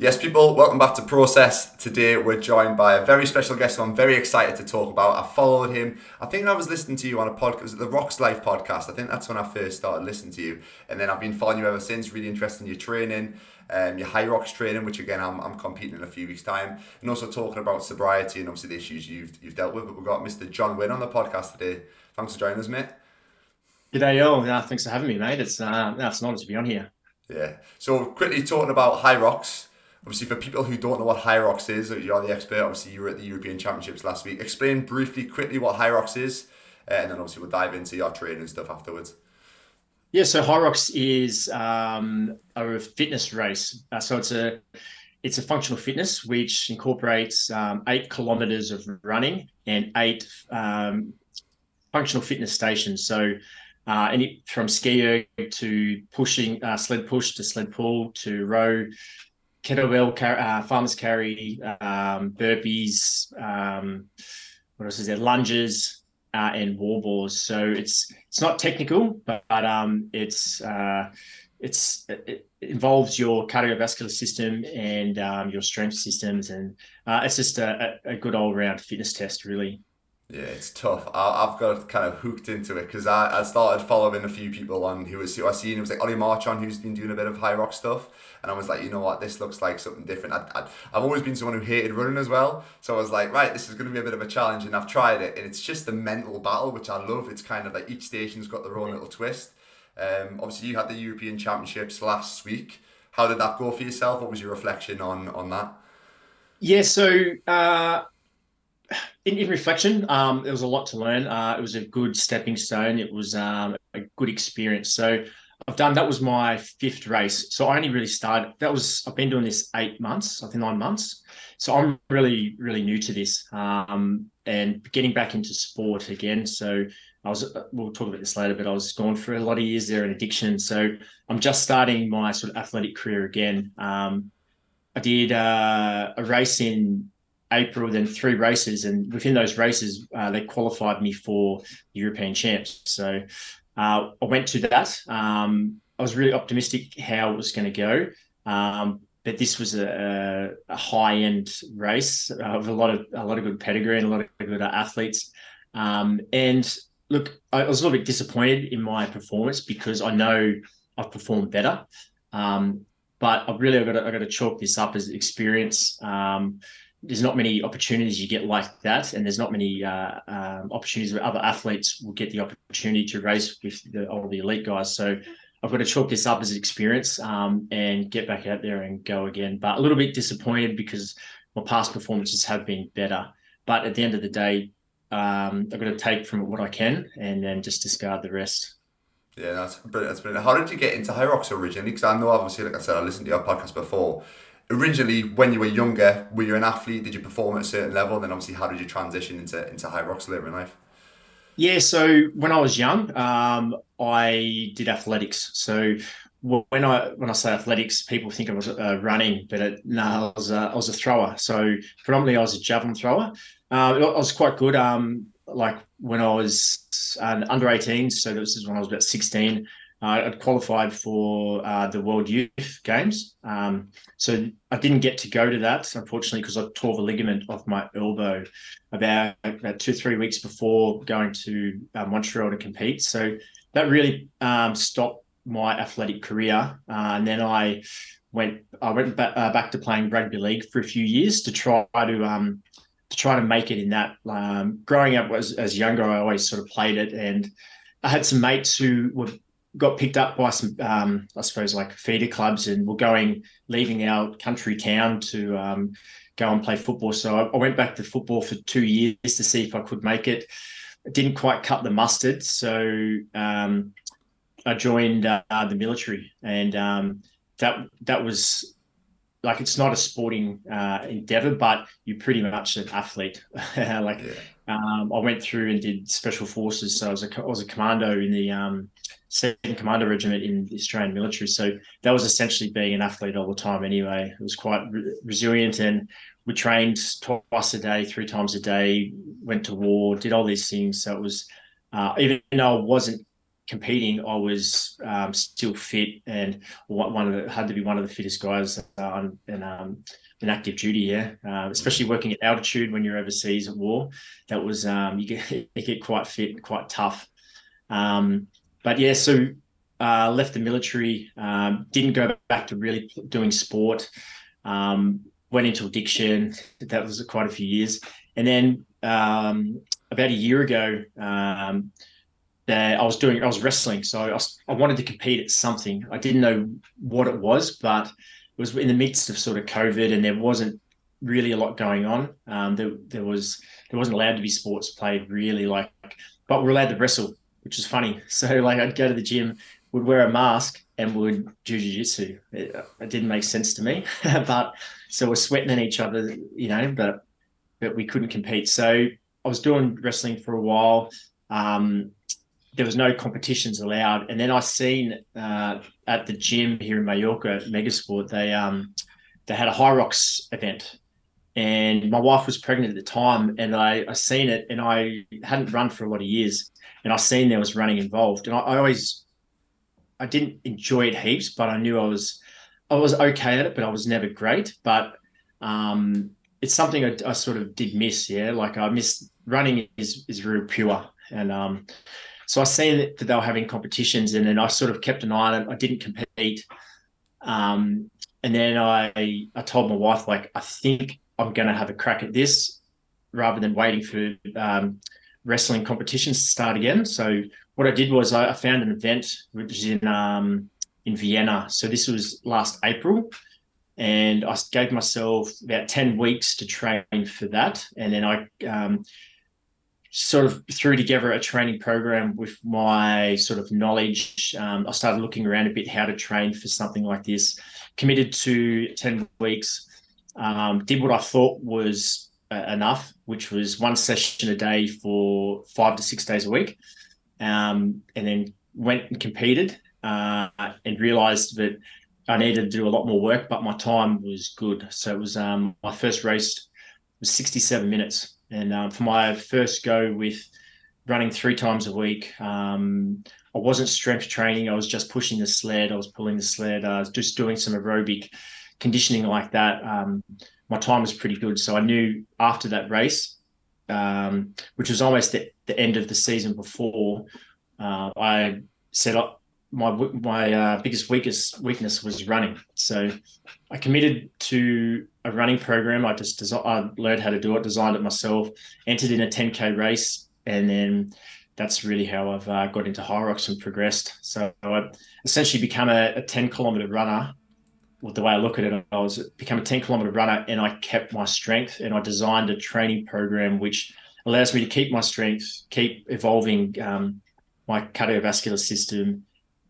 Yes, people, welcome back to Process. Today we're joined by a very special guest who I'm very excited to talk about. I followed him. I think I was listening to you on a podcast, the Rocks Life podcast. I think that's when I first started listening to you. And then I've been following you ever since, really interested in your training, um, your rocks training, which again, I'm, I'm competing in a few weeks' time. And also talking about sobriety and obviously the issues you've, you've dealt with. But we've got Mr. John Wynn on the podcast today. Thanks for joining us, mate. G'day, all. Uh, thanks for having me, mate. It's, uh, it's an honour to be on here. Yeah. So quickly talking about Hyrox obviously for people who don't know what Hyrox is, you're the expert. Obviously, you were at the European Championships last week. Explain briefly, quickly what Hyrox is, uh, and then obviously we'll dive into your training and stuff afterwards. Yeah, so Hyrox is um, a fitness race. Uh, so it's a it's a functional fitness which incorporates um, eight kilometers of running and eight um, functional fitness stations. So uh, any from ski to pushing uh, sled push to sled pull to row kettlebell car- uh, farmers carry, um, burpees, um, what else is there? Lunges uh, and wall balls. So it's it's not technical, but, but um, it's uh, it's it involves your cardiovascular system and um, your strength systems, and uh, it's just a, a good all round fitness test, really. Yeah, it's tough. I, have got kind of hooked into it because I, I started following a few people on who was who I seen. It was like Ollie Marchand who's been doing a bit of Hyrox stuff, and I was like, you know what, this looks like something different. I, I, I've always been someone who hated running as well, so I was like, right, this is going to be a bit of a challenge, and I've tried it, and it's just the mental battle which I love. It's kind of like each station's got their own little twist. Um, obviously, you had the European Championships last week. How did that go for yourself? What was your reflection on on that? Yeah, so. Uh in, in reflection, um, there was a lot to learn. Uh, it was a good stepping stone. It was um, a good experience. So I've done that was my fifth race. So I only really started. That was I've been doing this eight months. I think nine months. So I'm really really new to this um, and getting back into sport again. So I was we'll talk about this later, but I was gone for a lot of years there in addiction. So I'm just starting my sort of athletic career again. Um, I did uh, a race in April, then three races, and within those races, uh, they qualified me for European champs. So uh, I went to that. Um, I was really optimistic how it was going to go, um, but this was a, a high end race uh, with a lot of a lot of good pedigree and a lot of good athletes. Um, and look, I was a little bit disappointed in my performance because I know I've performed better. Um, but I've really I've got to, I've got to chalk this up as experience. There's not many opportunities you get like that, and there's not many uh, um, opportunities where other athletes will get the opportunity to race with the, all the elite guys. So I've got to chalk this up as experience um, and get back out there and go again. But a little bit disappointed because my past performances have been better. But at the end of the day, um, I've got to take from it what I can and then just discard the rest. Yeah, that's brilliant. That's brilliant. How did you get into Hyrox originally? Because I know, obviously, like I said, I listened to your podcast before originally when you were younger were you an athlete? Did you perform at a certain level? And then obviously how did you transition into into Hyrox later in life? Yeah so when i was young um, i did athletics. So when i when i say athletics people think i was uh, running but it, no I was, uh, I was a thrower. So predominantly i was a javelin thrower. Uh, i was quite good um, like when i was uh, under 18 so this is when i was about 16 uh, I'd qualified for uh, the World Youth Games. Um, so I didn't get to go to that, unfortunately, because I tore the ligament off my elbow about, about two, three weeks before going to uh, Montreal to compete. So that really um, stopped my athletic career. Uh, and then I went I went back, uh, back to playing rugby league for a few years to try to um, to try to make it in that. Um, growing up as, as younger, I always sort of played it and I had some mates who were got picked up by some, um, I suppose, like feeder clubs, and we're going, leaving our country town to um, go and play football. So I, I, went back to football for two years to see if I could make it. it didn't quite cut the mustard, so um, I joined uh, the military, and um, that that was like it's not a sporting uh, endeavor, but you're pretty much an athlete. like yeah. um, I went through and did special forces, so I was a, I was a commando in the um, second commando regiment in the Australian military. So that was essentially being an athlete all the time. Anyway, it was quite re- resilient, and we trained twice a day, three times a day. Went to war, did all these things. So it was uh, even though I wasn't competing, I was um, still fit and one of the, had to be one of the fittest guys uh, on and um, in active duty. Yeah, uh, especially working at altitude when you're overseas at war, that was um, you get you get quite fit, quite tough. Um, but yeah, so uh, left the military, um, didn't go back to really doing sport. Um, went into addiction. That was quite a few years, and then um, about a year ago, um, I was doing, I was wrestling. So I, was, I, wanted to compete at something. I didn't know what it was, but it was in the midst of sort of COVID, and there wasn't really a lot going on. Um, there, there was there wasn't allowed to be sports played really like, but we're allowed to wrestle, which is funny. So like I'd go to the gym, would wear a mask, and would do jiu-jitsu. It, it didn't make sense to me, but so we're sweating at each other, you know, but but we couldn't compete. So I was doing wrestling for a while. Um, there was no competitions allowed, and then I seen uh, at the gym here in Mallorca, Megasport, they um, they had a Hyrox event, and my wife was pregnant at the time, and I I seen it, and I hadn't run for a lot of years, and I seen there was running involved, and I, I always I didn't enjoy it heaps, but I knew I was I was okay at it, but I was never great. But um, it's something I, I, sort of did miss. Yeah, like I miss running is is real pure, and um, so I seen that they were having competitions, and then I sort of kept an eye on it. I didn't compete, um, and then I I told my wife like I think I'm going to have a crack at this rather than waiting for um, wrestling competitions to start again. So what I did was I, I found an event which is in um, in Vienna. So this was last April, and I gave myself about ten weeks to train for that, and then I um, sort of threw together a training program with my sort of knowledge. Um, I started looking around a bit how to train for something like this. Committed to ten weeks. Um, did what I thought was uh, enough, which was one session a day for five to six days a week um, and then went and competed uh, and realized that I needed to do a lot more work, but my time was good. So it was um, my first race was 67 minutes. And um, for my first go with running three times a week, um, I wasn't strength training. I was just pushing the sled. I was pulling the sled. I was just doing some aerobic conditioning like that. Um, my time was pretty good. So I knew after that race, um, which was almost the, the end of the season before, uh, I set up my my uh, biggest weakest weakness was running. So I committed to a running program. I just I learned how to do it, designed it myself, entered in a 10k race, and then that's really how I've uh, got into Hyrox and progressed. So I essentially become a, a 10 kilometer runner well, the way I look at it, I was become a 10 kilometer runner and I kept my strength and I designed a training program which allows me to keep my strength, keep evolving um, my cardiovascular system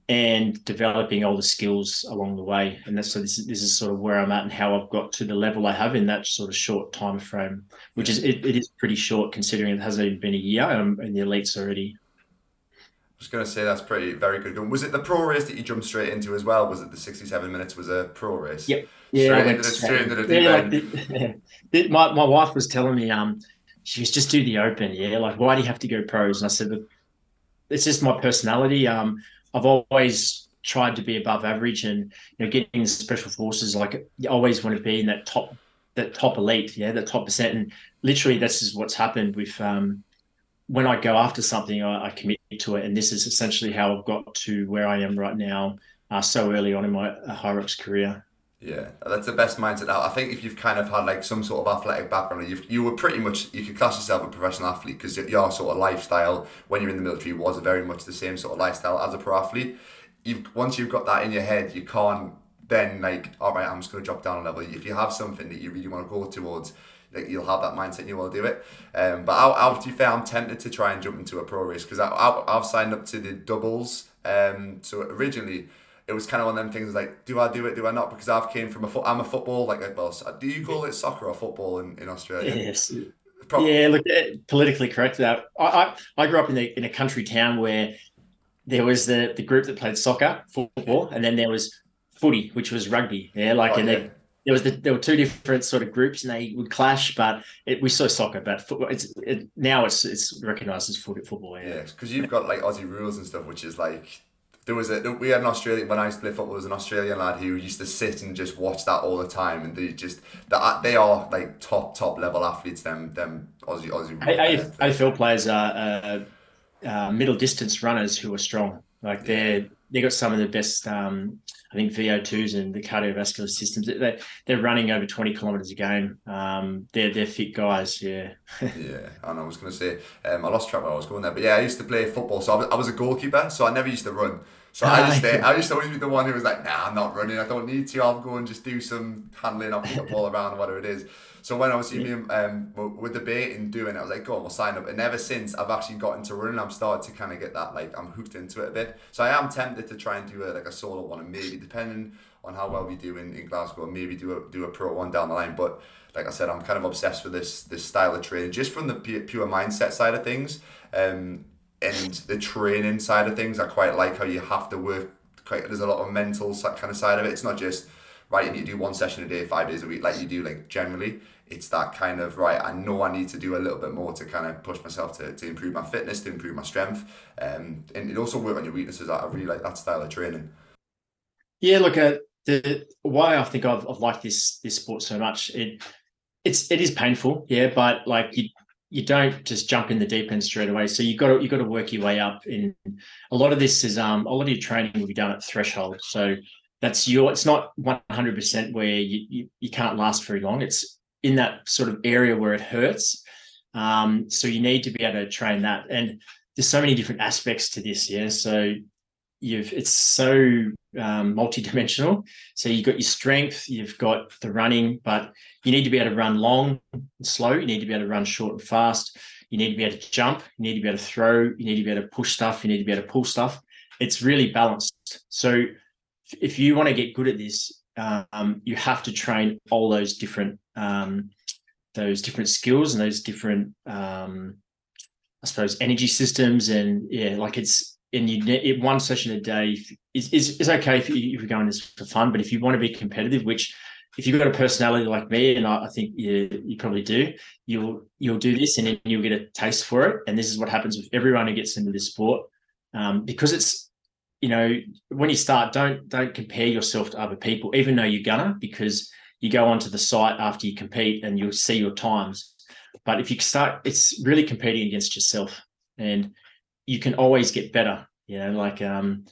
and developing all the skills along the way. And that's so this, this is sort of where I'm at and how I've got to the level I have in that sort of short time frame, which is it, it is pretty short considering it hasn't even been a year and I'm in the elites already was going to say that's pretty very good. Was it the pro race that you jumped straight into as well? Was it the sixty-seven minutes was a pro race? Yep. Yeah. Straight into the, straight into the yeah, the, yeah. My my wife was telling me um she was just do the open. Yeah. Like why do you have to go pros? And I said it's just my personality. Um, I've always tried to be above average and you know getting special forces like you always want to be in that top that top elite yeah that top percent and literally this is what's happened with um when I go after something, I, I, commit to it, and this is essentially how I've got to where I am right now, uh, so early on in my uh, Hyrox career. Yeah, that's the best mindset. Now, I think if you've kind of had like some sort of athletic background, you you were pretty much you could class yourself a professional athlete because your sort of lifestyle when you're in the military was very much the same sort of lifestyle as a pro athlete. You've once you've got that in your head, you can't then like all right, I'm just going to drop down a level. If you have something that you really want to go towards, like you'll have that mindset and you will do it. Um, but I'll, I'll, to be fair, I'm tempted to try and jump into a pro race because I, I, I've signed up to the doubles. Um, so originally it was kind of one of them things like, do I do it? Do I not? Because I've came from a foot. I'm a football like a boss. Do you call it soccer or football in, in Australia? Yes. yeah, look, eh, politically correct. That I, I I grew up in the in a country town where there was the the group that played soccer, football, and then there was footy, which was rugby. Yeah, like oh, and yeah there was the, there were two different sort of groups and they would clash. But it, we saw soccer, but football. It's it, now it's it's recognised as football. Yeah, because you've got like Aussie rules and stuff, which is like there was a we had an Australian when I used to play football. There was an Australian lad who used to sit and just watch that all the time, and they just that they are like top top level athletes. Them them Aussie Aussie. AFL players are uh, uh, middle distance runners who are strong. Like they're they got some of the best. Um, I think VO2s and the cardiovascular systems. They they're running over twenty kilometers a game. Um, they're they're fit guys. Yeah. yeah, and I was going to say um, I lost track where I was going there, but yeah, I used to play football, so I was, I was a goalkeeper, so I never used to run. So I just I used to always be the one who was like, nah, I'm not running. I don't need to. I'll go and just do some handling. I'll put the ball around, whatever it is. So when I was yeah. me um with debating doing it, I was like, go on, we'll sign up. And ever since I've actually got into running, I'm starting to kind of get that like I'm hooked into it a bit. So I am tempted to try and do a like a solo one, and maybe depending on how well we do in, in Glasgow, maybe do a do a pro one down the line. But like I said, I'm kind of obsessed with this this style of training, just from the pure mindset side of things. Um, and the training side of things, I quite like how you have to work. Quite, there's a lot of mental kind of side of it. It's not just right. You need to do one session a day, five days a week, like you do like generally it's that kind of right i know i need to do a little bit more to kind of push myself to, to improve my fitness to improve my strength um, and it also work on your weaknesses i really like that style of training yeah look at uh, the why i think I've, I've liked this this sport so much it it's it is painful yeah but like you you don't just jump in the deep end straight away so you got to you got to work your way up in a lot of this is um a lot of your training will be done at threshold so that's your it's not 100% where you, you, you can't last very long it's in that sort of area where it hurts. Um, so you need to be able to train that. And there's so many different aspects to this. Yeah. So you've it's so um, multi-dimensional. So you've got your strength, you've got the running, but you need to be able to run long and slow. You need to be able to run short and fast. You need to be able to jump. You need to be able to throw. You need to be able to push stuff. You need to be able to pull stuff. It's really balanced. So if you want to get good at this, um, you have to train all those different um, those different skills and those different um, I suppose energy systems and yeah, like it's in you it, one session a day is, is, is okay if you're going this for fun, but if you want to be competitive, which if you've got a personality like me, and I, I think you, you probably do, you'll you'll do this and then you'll get a taste for it. And this is what happens with everyone who gets into this sport, um, because it's you know, when you start, don't don't compare yourself to other people, even though you're gonna, because you go onto the site after you compete and you'll see your times. But if you start, it's really competing against yourself, and you can always get better. You know, like um,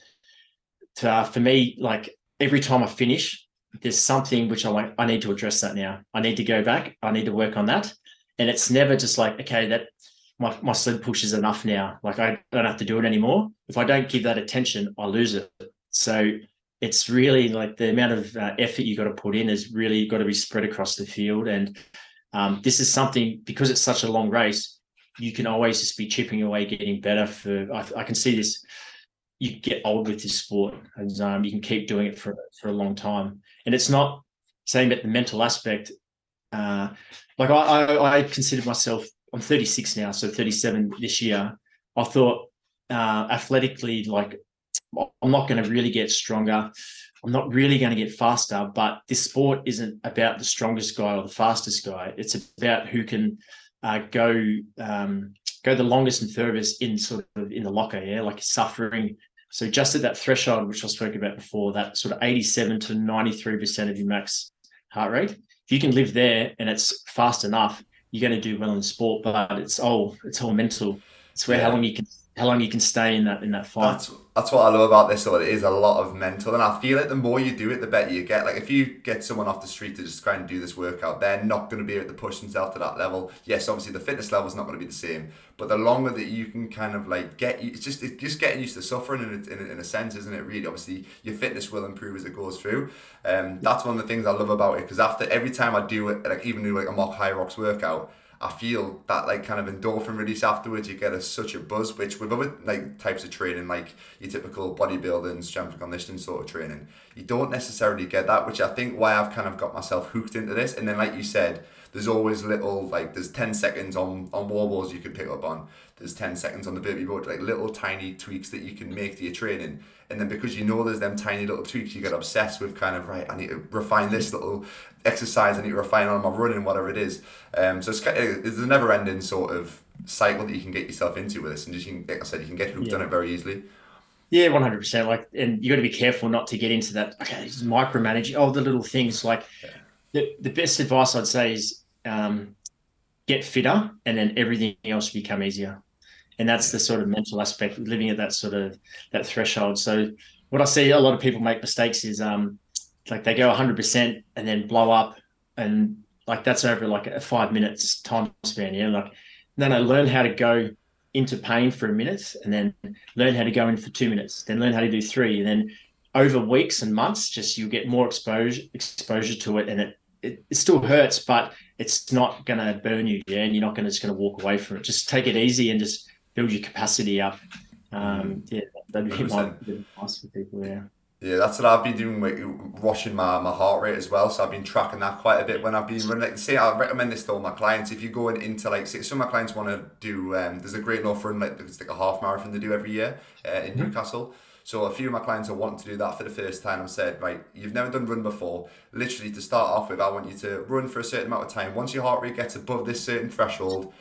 to, uh, for me, like every time I finish, there's something which I like. I need to address that now. I need to go back. I need to work on that. And it's never just like, okay, that my, my sled push is enough now. Like I don't have to do it anymore. If I don't give that attention, I lose it. So it's really like the amount of uh, effort you got to put in is really got to be spread across the field. And um, this is something because it's such a long race, you can always just be chipping away, getting better. For I, I can see this. You get old with this sport, and um, you can keep doing it for for a long time. And it's not saying about the mental aspect. Uh, like I, I, I consider myself I'm 36 now, so 37 this year. I thought uh, athletically, like I'm not going to really get stronger. I'm not really going to get faster. But this sport isn't about the strongest guy or the fastest guy. It's about who can uh, go um, go the longest and furthest in sort of in the locker. Yeah, like suffering. So just at that threshold, which I spoke about before, that sort of 87 to 93 percent of your max heart rate. If you can live there and it's fast enough, you're going to do well in sport, but it's all it's all mental. It's where yeah. how long you can how long you can stay in that in that fight. That's, that's what I love about this. So it is a lot of mental, and I feel like the more you do it, the better you get. Like if you get someone off the street to just try and do this workout, they're not going to be able to push themselves to that level. Yes, obviously the fitness level is not going to be the same, but the longer that you can kind of like get, it's just it's just getting used to suffering in a, in, a, in a sense, isn't it? Really, obviously your fitness will improve as it goes through. Um, that's one of the things I love about it because after every time I do it, like even do like a mock Hyrox workout I feel that like kind of endorphin release afterwards. You get a, such a buzz, which with other like types of training, like your typical bodybuilding, strength and conditioning sort of training, you don't necessarily get that. Which I think why I've kind of got myself hooked into this. And then, like you said, there's always little like there's ten seconds on on wall balls you can pick up on. There's ten seconds on the burpee board, like little tiny tweaks that you can make to your training and then because you know there's them tiny little tweaks, you get obsessed with kind of right. I need to refine this little exercise. I need to refine on my running, whatever it is. Um, so it's it's a never ending sort of cycle that you can get yourself into with this, and just you can, like I said, you can get hooked yeah. on it very easily. Yeah, one hundred percent. Like, and you got to be careful not to get into that. Okay, micromanage all the little things. Like, the the best advice I'd say is um, get fitter, and then everything else become easier. And that's the sort of mental aspect, living at that sort of that threshold. So, what I see a lot of people make mistakes is um, like they go hundred percent and then blow up, and like that's over like a five minutes time span. Yeah, like then I learn how to go into pain for a minute and then learn how to go in for two minutes, then learn how to do three. And then over weeks and months, just you get more exposure exposure to it and it, it, it still hurts, but it's not gonna burn you, yeah, and you're not gonna just gonna walk away from it. Just take it easy and just build your capacity up. Um, yeah, that'd be my advice for people, yeah. Yeah, that's what I've been doing with watching my, my heart rate as well. So I've been tracking that quite a bit when I've been running. Like, say, I recommend this to all my clients. If you're going into like, say, some of my clients want to do, um, there's a Great North Run, like it's like a half marathon they do every year uh, in mm-hmm. Newcastle. So a few of my clients are wanting to do that for the first time. I've said, right, you've never done run before. Literally, to start off with, I want you to run for a certain amount of time. Once your heart rate gets above this certain threshold,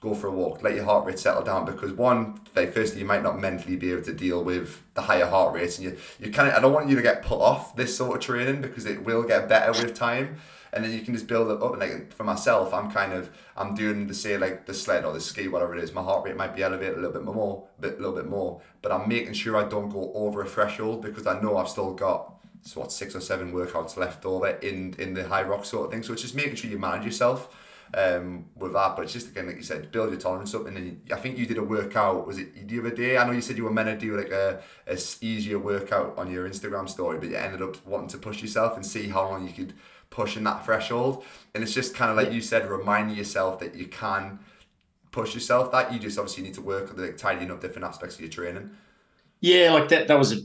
go for a walk, let your heart rate settle down because one, like firstly, you might not mentally be able to deal with the higher heart rates, and you you kind of I don't want you to get put off this sort of training because it will get better with time, and then you can just build it up. And like for myself, I'm kind of I'm doing the say like the sled or the ski, whatever it is. My heart rate might be elevated a little bit more, bit a little bit more, but I'm making sure I don't go over a threshold because I know I've still got so what six or seven workouts left over in in the Hyrox sort of thing. So it's just making sure you manage yourself um, with that. But it's just again, like you said, build your tolerance up. And then I think you did a workout. Was it the other day? I know you said you were meant to do like a, a easier workout on your Instagram story, but you ended up wanting to push yourself and see how long you could push in that threshold. And it's just kind of like you said, reminding yourself that you can push yourself. That you just obviously need to work on like tidying up different aspects of your training. Yeah, like that. That was a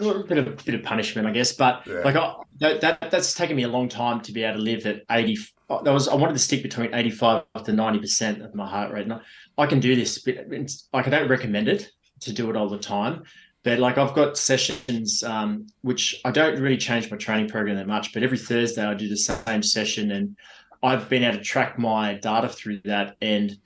a bit of bit of punishment, I guess. But yeah. like I, that, that that's taken me a long time to be able to live at eighty. That was I wanted to stick between eighty five to ninety percent of my heart rate. And I, I can do this, but like I don't recommend it to do it all the time. But like I've got sessions, um, which I don't really change my training program that much. But every Thursday I do the same session, and I've been able to track my data through that, and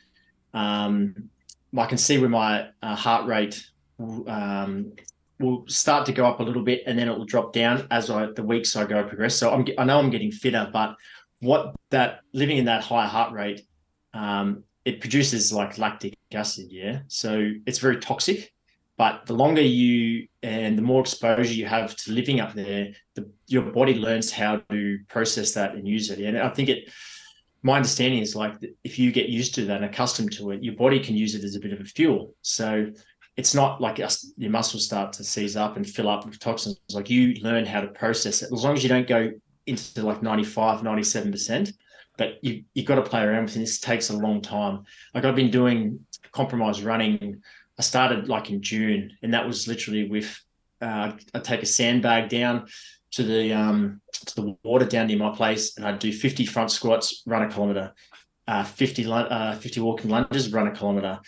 um, I can see where my uh, heart rate um, will start to go up a little bit and then it will drop down as I the weeks I go progress. So I'm I know I'm getting fitter, but what that living in that high heart rate, um, it produces like lactic acid, yeah. So it's very toxic. But the longer you and the more exposure you have to living up there, the, your body learns how to process that and use it. And I think it, my understanding is like if you get used to that and accustomed to it, your body can use it as a bit of a fuel. So it's not like your muscles start to seize up and fill up with toxins. Like you learn how to process it. As long as you don't go into like 95, 97%, but you, you've got to play around with it. This takes a long time. Like I've been doing compromise running. I started like in June, and that was literally with uh, I take a sandbag down to the um, to the water down near my place, and I'd do 50 front squats, run a kilometer, uh, 50 uh, 50 walking lunges, run a kilometer,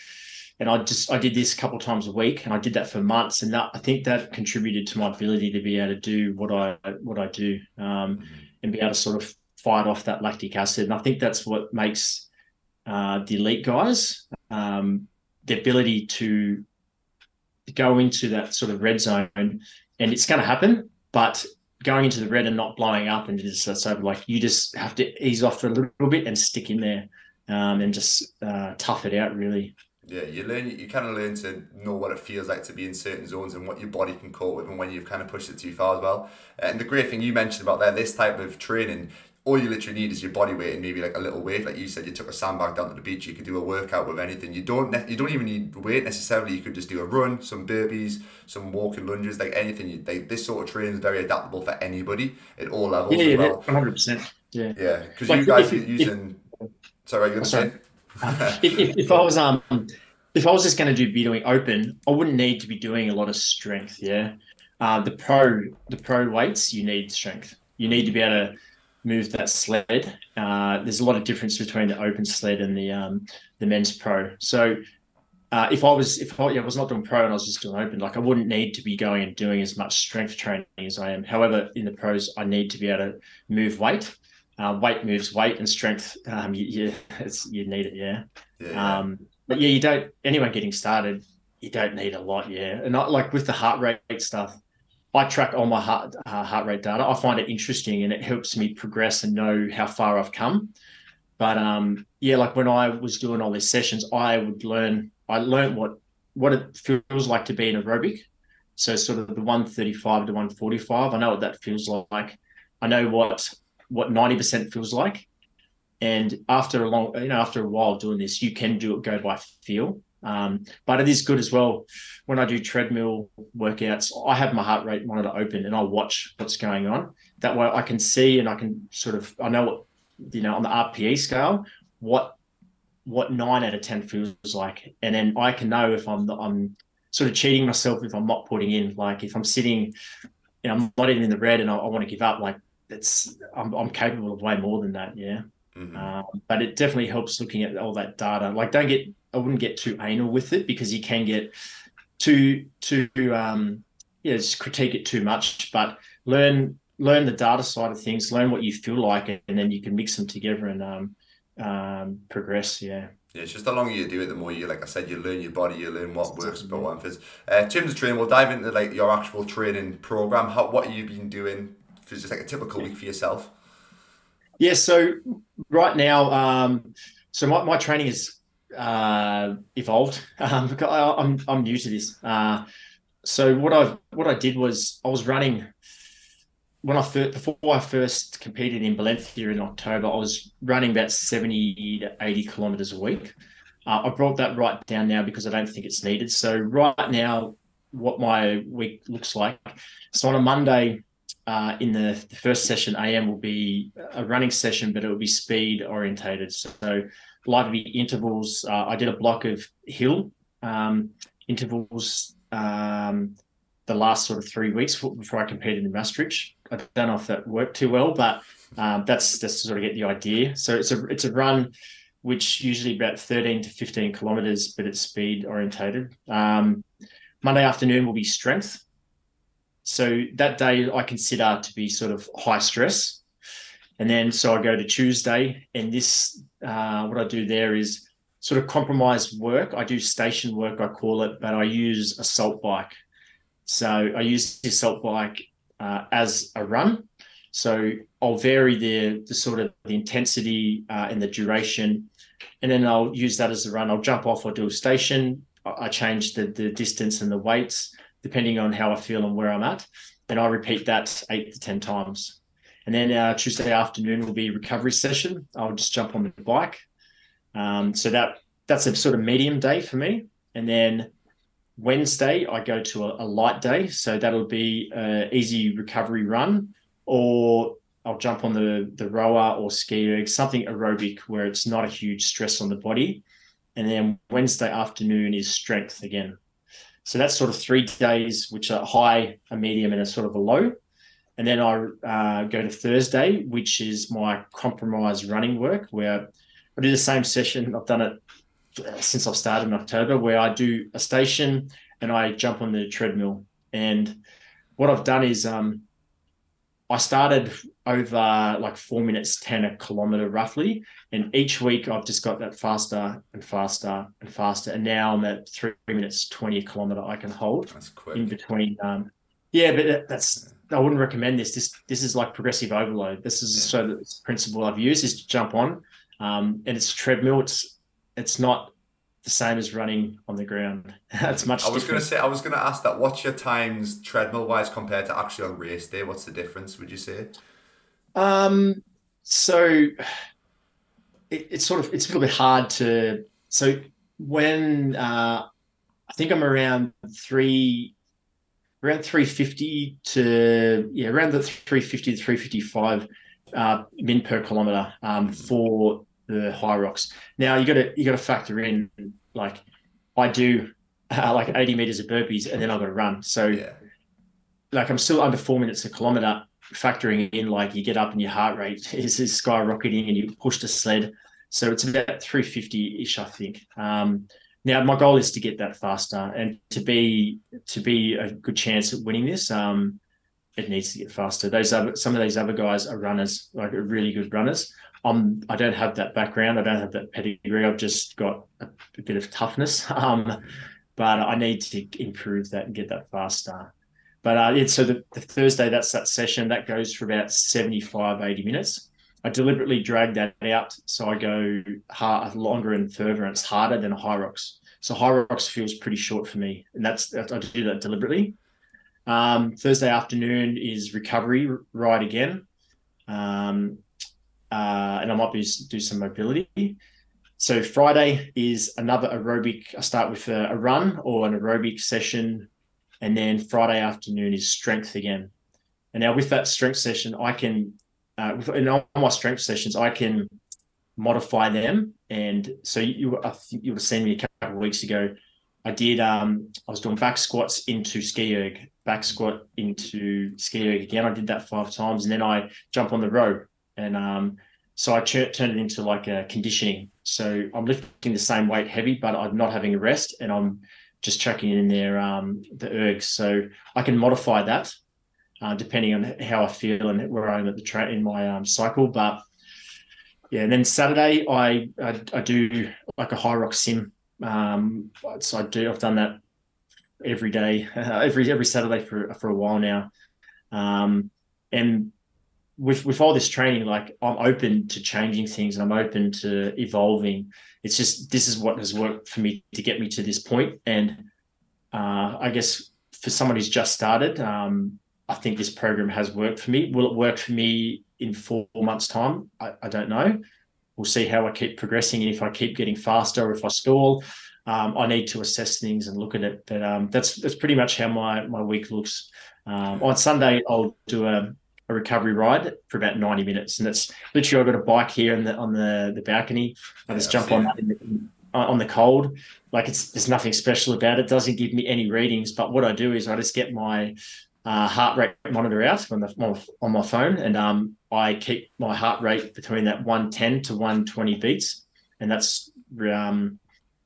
and I just I did this a couple of times a week, and I did that for months, and that I think that contributed to my ability to be able to do what I what I do, um, and be able to sort of fight off that lactic acid. And I think that's what makes uh, the elite guys um, the ability to go into that sort of red zone, and it's going to happen, but going into the red and not blowing up and just so like you just have to ease off for a little bit and stick in there um, and just uh, tough it out really yeah, you learn. You kind of learn to know what it feels like to be in certain zones and what your body can cope with, and when you've kind of pushed it too far as well. Uh, and the great thing you mentioned about there, this type of training, all you literally need is your body weight and maybe like a little weight. Like you said, you took a sandbag down to the beach. You could do a workout with anything. You don't. Ne- you don't even need weight necessarily. You could just do a run, some burpees, some walking lunges, like anything. You, like this sort of training is very adaptable for anybody at all levels. Yeah, yeah, one hundred percent. Yeah, yeah. Because like, you guys if, using. If, sorry, you're gonna say. If, if, if I was um if I was just going to do be doing open, I wouldn't need to be doing a lot of strength. Yeah, uh, the pro the pro weights you need strength. You need to be able to move that sled. Uh, there's a lot of difference between the open sled and the um, the men's pro. So uh, if I was if I, yeah, I, was not doing pro and I was just doing open, like I wouldn't need to be going and doing as much strength training as I am. However, in the pros, I need to be able to move weight. Uh, weight moves weight, and strength. Um, you, you, you need it, yeah. yeah. Um, but yeah, you don't. Anyone getting started, you don't need a lot, yeah. And not like with the heart rate stuff, I track all my heart uh, heart rate data. I find it interesting, and it helps me progress and know how far I've come. But um, yeah, like when I was doing all these sessions, I would learn. I learned what what it feels like to be an aerobic. So sort of the 135 to 145. I know what that feels like. I know what what 90% feels like. And after a long, you know, after a while doing this, you can do it go by feel. Um, but it is good as well. When I do treadmill workouts, I have my heart rate monitor open and I watch what's going on. That way I can see and I can sort of I know what you know on the RPE scale what what nine out of ten feels like, and then I can know if I'm I'm sort of cheating myself if I'm not putting in. Like if I'm sitting, you know, I'm not even in the red and I, I want to give up. Like it's I'm I'm capable of way more than that. Yeah. Mm-hmm. Um, but it definitely helps looking at all that data. Like, don't get I wouldn't get too anal with it because you can get too too um yeah just critique it too much. But learn learn the data side of things, learn what you feel like, and then you can mix them together and um, um, progress. Yeah. Yeah, it's just the longer you do it, the more you, like I said, you learn your body, you learn what works, but what fits. Uh, in terms of training, we'll dive into like your actual training program. How what you been doing for just like a typical week for yourself? Yeah, so right now, um, so my, my training has uh, evolved. Um, I, I'm I'm new to this. Uh, so what I what I did was I was running when I first, before I first competed in Valencia in October, I was running about 70 to 80 kilometers a week. Uh, I brought that right down now because I don't think it's needed. So right now, what my week looks like. So on a Monday, uh, in the, the, first session, AM will be a running session, but it will be speed orientated. So likely intervals. Uh, I did a block of hill um, intervals um, the last sort of three weeks before I competed in Maastricht. I don't know if that worked too well, but um, that's just to sort of get the idea. So it's a it's a run which usually about 13 to 15 kilometers, but it's speed orientated. Um, Monday afternoon will be strength. So that day I consider to be sort of high stress. And then so I go to Tuesday, and this uh, what I do there is sort of compromise work. I do station work, I call it, but I use assault bike. So I use the salt bike uh, as a run. So I'll vary the the sort of the intensity uh, and the duration, and then I'll use that as a run. I'll jump off or do a station. I change the the distance and the weights depending on how I feel and where I'm at, and I repeat that eight to ten times. And then uh, Tuesday afternoon will be recovery session. I'll just jump on the bike. Um, so that that's a sort of medium day for me. And then Wednesday, I go to a, a light day. So that'll be an easy recovery run, or I'll jump on the, the rower or ski erg, something aerobic where it's not a huge stress on the body. And then Wednesday afternoon is strength again. So that's sort of three days, which are high, a medium, and a sort of a low. And then I uh, go to Thursday, which is my compromise running work, where I do the same session. I've done it since I've started in October, where I do a station and I jump on the treadmill. And what I've done is um, I started over like four minutes, 10 a kilometer roughly. And each week I've just got that faster and faster and faster. And now I'm at three minutes, 20 a kilometer I can hold in between. Um, yeah, but that's, I wouldn't recommend this. This, this is like progressive overload. This is so the principle I've used is to jump on. Um, and it's a treadmill. It's it's not the same as running on the ground. it's much. I was going to say. I was going to ask that. What's your times treadmill wise compared to actually on race day? What's the difference? Would you say? Um. So it, it's sort of it's a little bit hard to. So when uh, I think I'm around three around 350 to yeah around the 350 to 355 uh, min per kilometer um, for the Hyrox. Now you got to you got to factor in like I do uh, like 80 meters of burpees and then I've got to run. So yeah. like I'm still under four minutes a kilometer. Factoring in like you get up and your heart rate is, is skyrocketing and you push the sled. So it's about 350 ish, I think. Um, now my goal is to get that faster and to be to be a good chance at winning this. Um, it needs to get faster. Those other some of these other guys are runners, like really good runners. I'm I don't have that background. I don't have that pedigree. I've just got a, a bit of toughness. Um, but I need to improve that and get that faster. But uh, yeah, so the, the, Thursday, that's that session that goes for about 75, 80 minutes. I deliberately drag that out so I go hard, longer and further, and it's harder than a Hyrox. So Hyrox feels pretty short for me, and that's I do that deliberately. Um, Thursday afternoon is recovery ride again, um, uh, and I might be do some mobility. So Friday is another aerobic. I start with a, a run or an aerobic session, and then Friday afternoon is strength again. And now with that strength session, I can, uh, in all my strength sessions, I can modify them. And so you, I think you would have seen me a couple of weeks ago. I did. Um, I was doing back squats into ski erg, back squat into ski erg again. I did that five times, and then I jump on the row, and um, so I ch- turned it into like a conditioning. So I'm lifting the same weight heavy, but I'm not having a rest and I'm just chucking in there um, the ergs. So I can modify that uh, depending on how I feel and where I'm at the train in my um, cycle. But yeah, and then Saturday I I, I do like a Hyrox sim. Um, so I do. I've done that every day, every every Saturday for for a while now. Um, and with with all this training, like I'm open to changing things and I'm open to evolving. It's just this is what has worked for me to get me to this point. And uh, I guess for someone who's just started, um, I think this program has worked for me. Will it work for me in four months' time? I, I don't know. We'll see how I keep progressing and if I keep getting faster or if I stall. Um, I need to assess things and look at it. But um, that's that's pretty much how my my week looks. Um, on Sunday, I'll do a a recovery ride for about 90 minutes. And it's literally, I've got a bike here the, on the, the balcony. I just yeah, jump on that the, on the cold. Like it's, there's nothing special about it. it. Doesn't give me any readings. But what I do is I just get my uh, heart rate monitor out on the on my phone, and um, I keep my heart rate between that 110 to 120 beats, and that's um,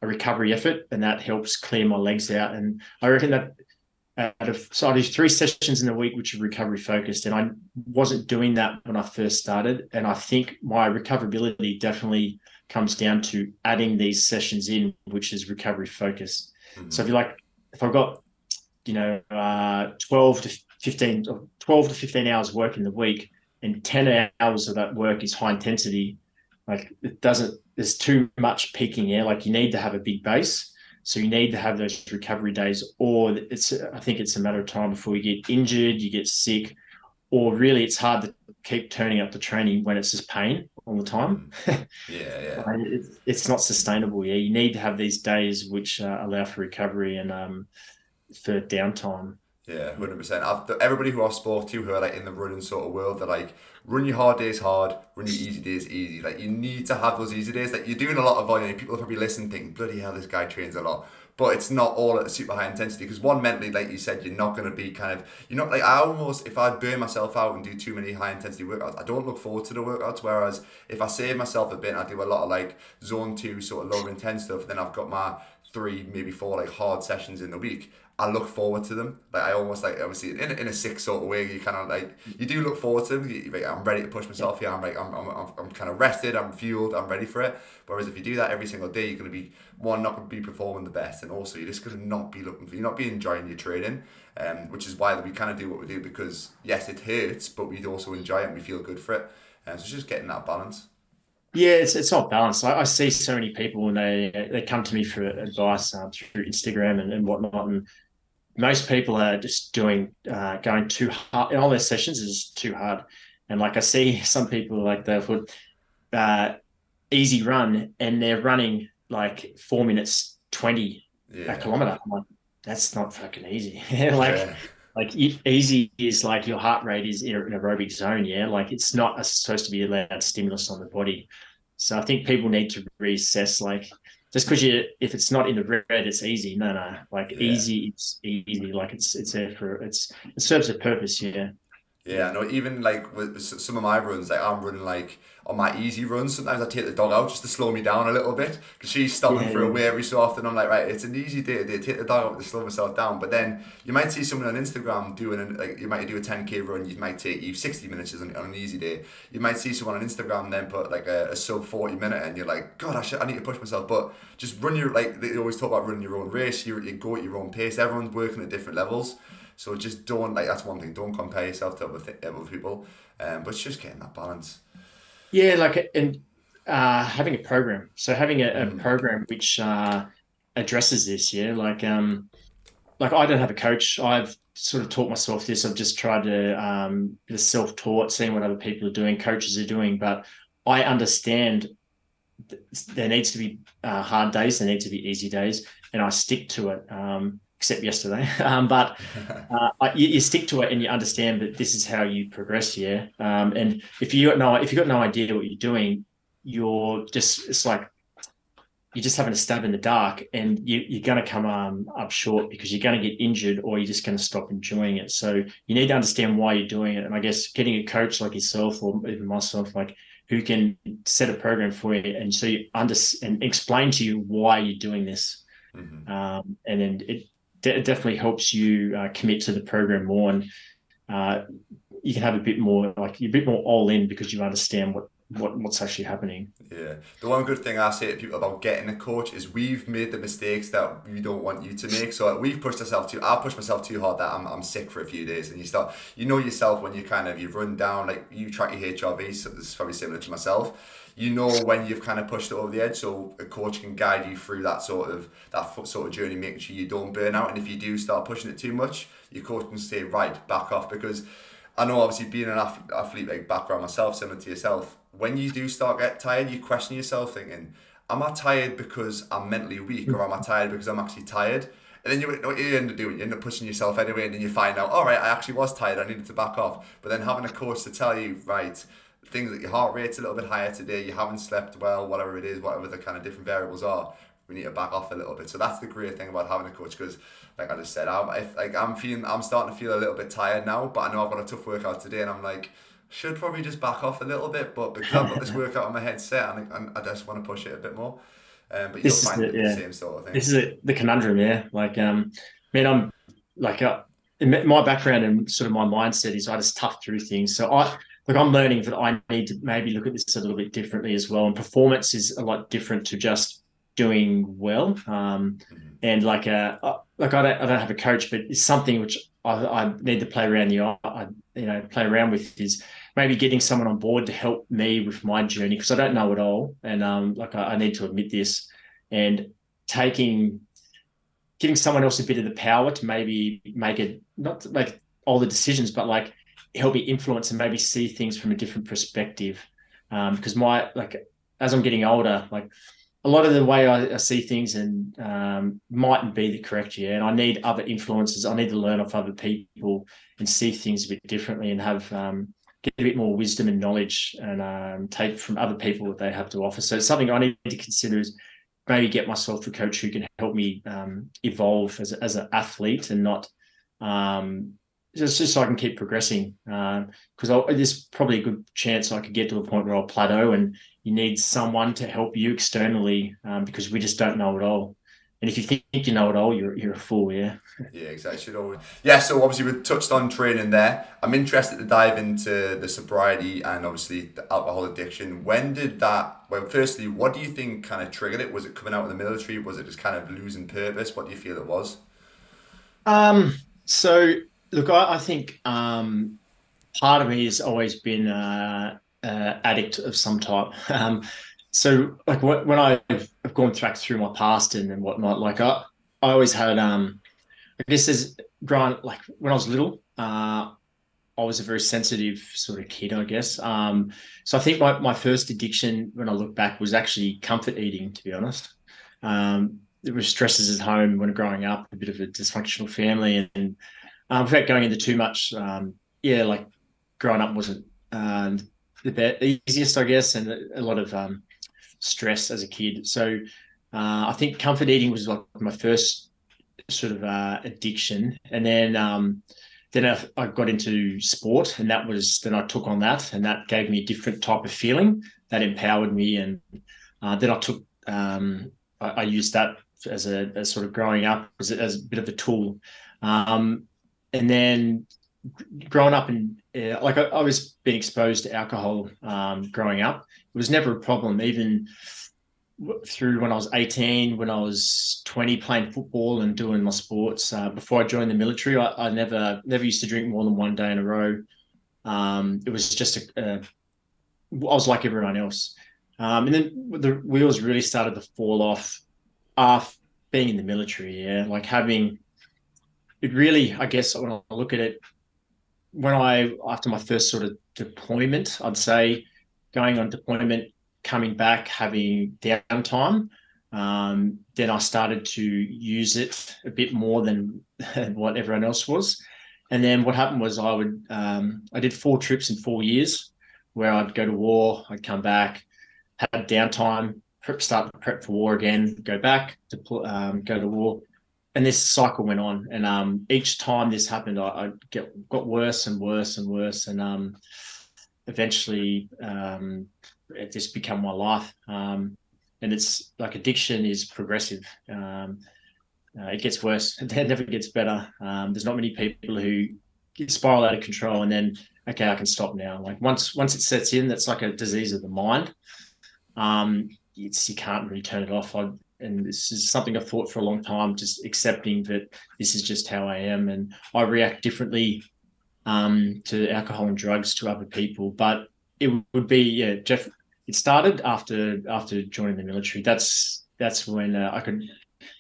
a recovery effort, and that helps clear my legs out. And I reckon that out of so I do three sessions in a week, which are recovery focused, and I wasn't doing that when I first started. And I think my recoverability definitely comes down to adding these sessions in, which is recovery focused. Mm-hmm. So if you like, if I've got you know uh, twelve to 15, 12 to fifteen hours work in the week, and ten hours of that work is high intensity, like it doesn't. There's too much peaking here. Like you need to have a big base so you need to have those recovery days, or it's I think it's a matter of time before you get injured, you get sick, or really it's hard to keep turning up the training when it's just pain all the time. Mm. yeah, yeah. it's not sustainable. Yeah, you need to have these days which uh, allow for recovery and um, for downtime. Yeah, hundred percent. Everybody who I've spoke to who are like in the running sort of world, they're like, run your hard days hard, run your easy days easy. Like you need to have those easy days. Like you're doing a lot of volume. People probably listen, think, bloody hell, this guy trains a lot. But it's not all at a super high intensity because one mentally, like you said, you're not going to be kind of you're not like I almost if I burn myself out and do too many high intensity workouts, I don't look forward to the workouts. Whereas if I save myself a bit, I do a lot of like zone two sort of lower intense stuff. Then I've got my three, maybe four like hard sessions in the week. I look forward to them. Like I almost like obviously in, in a sick sort of way. You kind of like you do look forward to them. You, like, I'm ready to push myself here. I'm like I'm, I'm, I'm, I'm kind of rested. I'm fueled. I'm ready for it. Whereas if you do that every single day, you're gonna be one not gonna be performing the best, and also you're just gonna not be looking for. You're not be enjoying your training. Um, which is why we kind of do what we do because yes, it hurts, but we also enjoy it and we feel good for it. And um, so it's just getting that balance. Yeah, it's it's not balanced. I, I, see so many people and they they come to me for advice um, through Instagram and, and whatnot, and most people are just doing uh, going too hard. All their sessions is too hard, and like I see some people like they put uh, easy run and they're running like four minutes twenty yeah. a kilometer. I'm like, that's not fucking easy. like. Yeah. Like easy is like your heart rate is in an aerobic zone, yeah. Like it's not a, supposed to be allowed stimulus on the body. So I think people need to reassess like just because you if it's not in the red it's easy. No no. Like yeah. easy it's easy. Like it's it's there for it's it serves a purpose yeah. Yeah, no, even like with some of my runs, like I'm running like on my easy runs. Sometimes I take the dog out just to slow me down a little bit because she's stopping yeah, for a wee every so often. I'm like, right, it's an easy day today. Take the dog out to slow myself down. But then you might see someone on Instagram doing like you might do a 10k run. You might take you 60 minutes on, on an easy day. You might see someone on Instagram then put like a, a sub 40 minute, and you're like, God, I should, I need to push myself. But just run your like they always talk about running your own race. You you go at your own pace. Everyone's working at different levels. So just don't like that's one thing. Don't compare yourself to other, th- other people. Um, but it's just getting that balance. Yeah, like and uh, having a program. So having a, a mm. program which uh, addresses this. Yeah, like um, like I don't have a coach. I've sort of taught myself this. I've just tried to um, be self-taught, seeing what other people are doing, coaches are doing. But I understand there needs to be uh, hard days. There need to be easy days, and I stick to it. Um, except yesterday. Um, but uh, you, you, stick to it and you understand that this is how you progress. Yeah. Um, and if you got no, if you got no idea what you're doing, you're just it's like you're just having a stab in the dark, and you, are going to come um, up short because you're going to get injured, or you're just going to stop enjoying it. So you need to understand why you're doing it. And I guess getting a coach like yourself, or even myself, like who can set a program for you, and so you understand and explain to you why you're doing this. Mm-hmm. Um, and then it de- definitely helps you uh, commit to the program more and uh, you can have a bit more like you're a bit more all in because you understand what what what's actually happening. Yeah, the one good thing I say to people about getting a coach is we've made the mistakes that we don't want you to make. So we've pushed ourselves too. I pushed myself too hard that I'm, I'm sick for a few days, and you start you know yourself when you kind of you've run down like you track your HRV. So this is probably similar to myself you know when you've kind of pushed it over the edge so a coach can guide you through that sort of that sort of journey making sure you don't burn out and if you do start pushing it too much your coach can say right back off because I know obviously being an athlete like background myself similar to yourself when you do start get tired you question yourself thinking am I tired because I'm mentally weak or am I tired because I'm actually tired and then you, you end up doing, you end up pushing yourself anyway, and then you find out, all right, I actually was tired, I needed to back off. But then having a coach to tell you, right, things that your heart rate's a little bit higher today, you haven't slept well, whatever it is, whatever the kind of different variables are, we need to back off a little bit. So that's the great thing about having a coach because, like I just said, I'm if, like I'm feeling, I'm starting to feel a little bit tired now, but I know I've got a tough workout today, and I'm like, should probably just back off a little bit, but because I've got this workout on my headset, and, and I just want to push it a bit more. Um, but you'll find the, yeah. same sort of thing. This is a, the conundrum, yeah. Like, um, man, I'm like, uh, my background and sort of my mindset is I just tough through things. So I look, I'm learning that I need to maybe look at this a little bit differently as well. And performance is a lot different to just doing well. Um, and like a uh, like I don't I don't have a coach, but it's something which I, I need to play around the I, you know play around with is maybe getting someone on board to help me with my journey because I don't know it all, and um, like I, I need to admit this, and taking giving someone else a bit of the power to maybe make it not make all the decisions, but like help me influence and maybe see things from a different perspective. Um, because my like as I'm getting older, like a lot of the way I, I see things and um, mightn't be the correct yeah. And I need other influences. I need to learn off other people and see things a bit differently and have um, get a bit more wisdom and knowledge and um, take from other people what they have to offer. So something I need to consider is maybe get myself a coach who can help me um, evolve as, as an athlete and not um, just, just so I can keep progressing. Because um, there's probably a good chance I could get to a point where I'll plateau, and you need someone to help you externally um, because we just don't know it all. And if you think you know it all, you're you're a fool, yeah. Yeah, exactly. Yeah, so obviously we touched on training there. I'm interested to dive into the sobriety and obviously the alcohol addiction. When did that? Well, firstly, what do you think kind of triggered it? Was it coming out of the military? Was it just kind of losing purpose? What do you feel it was? Um. So Look, I, I think um, part of me has always been uh, uh, addict of some type. Um, so, like when I've gone back through my past and, and whatnot, like I, I always had, um, I guess, as growing like when I was little, uh, I was a very sensitive sort of kid, I guess. Um, so I think my, my first addiction, when I look back, was actually comfort eating. To be honest, um, there were stresses at home when growing up, a bit of a dysfunctional family, and um, without going into too much, um, yeah, like growing up wasn't um, the easiest, I guess, and a lot of um, stress as a kid. So uh, I think comfort eating was like my first sort of uh, addiction, and then um, then I, I, got into sport, and that was then I took on that, and that gave me a different type of feeling that empowered me. And uh, then I took um, I, I, used that as a as sort of growing up as as a bit of a tool. Um, and then growing up and uh, like I, I, was being exposed to alcohol um, growing up. It was never a problem, even through when I was 18, when I was 20, playing football and doing my sports. Uh, before I joined the military, I, I, never never used to drink more than one day in a row. Um, it was just a, a, I was like everyone else. Um, and then the wheels really started to fall off after being in the military. Yeah, like having it really, I guess, when I look at it, when I after my first sort of deployment, I'd say going on deployment coming back, having downtime, um, then I started to use it a bit more than what everyone else was. And then what happened was I would um, I did four trips in four years, where I'd go to war, I'd come back, have downtime, prep, start to prep for war again, go back to um, go to war, and this cycle went on. And um, each time this happened, I, I, get got worse and worse and worse, and um, eventually um, it just became my life. Um, and it's like addiction is progressive. Um, uh, it gets worse. It never gets better. Um, there's not many people who spiral out of control and then okay, I can stop now. Like once once it sets in, that's like a disease of the mind. It's you can't really turn it off. I, and this is something I've thought for a long time. Just accepting that this is just how I am, and I react differently um, to alcohol and drugs to other people. But it would be yeah, Jeff it started after after joining the military. That's that's when uh, I could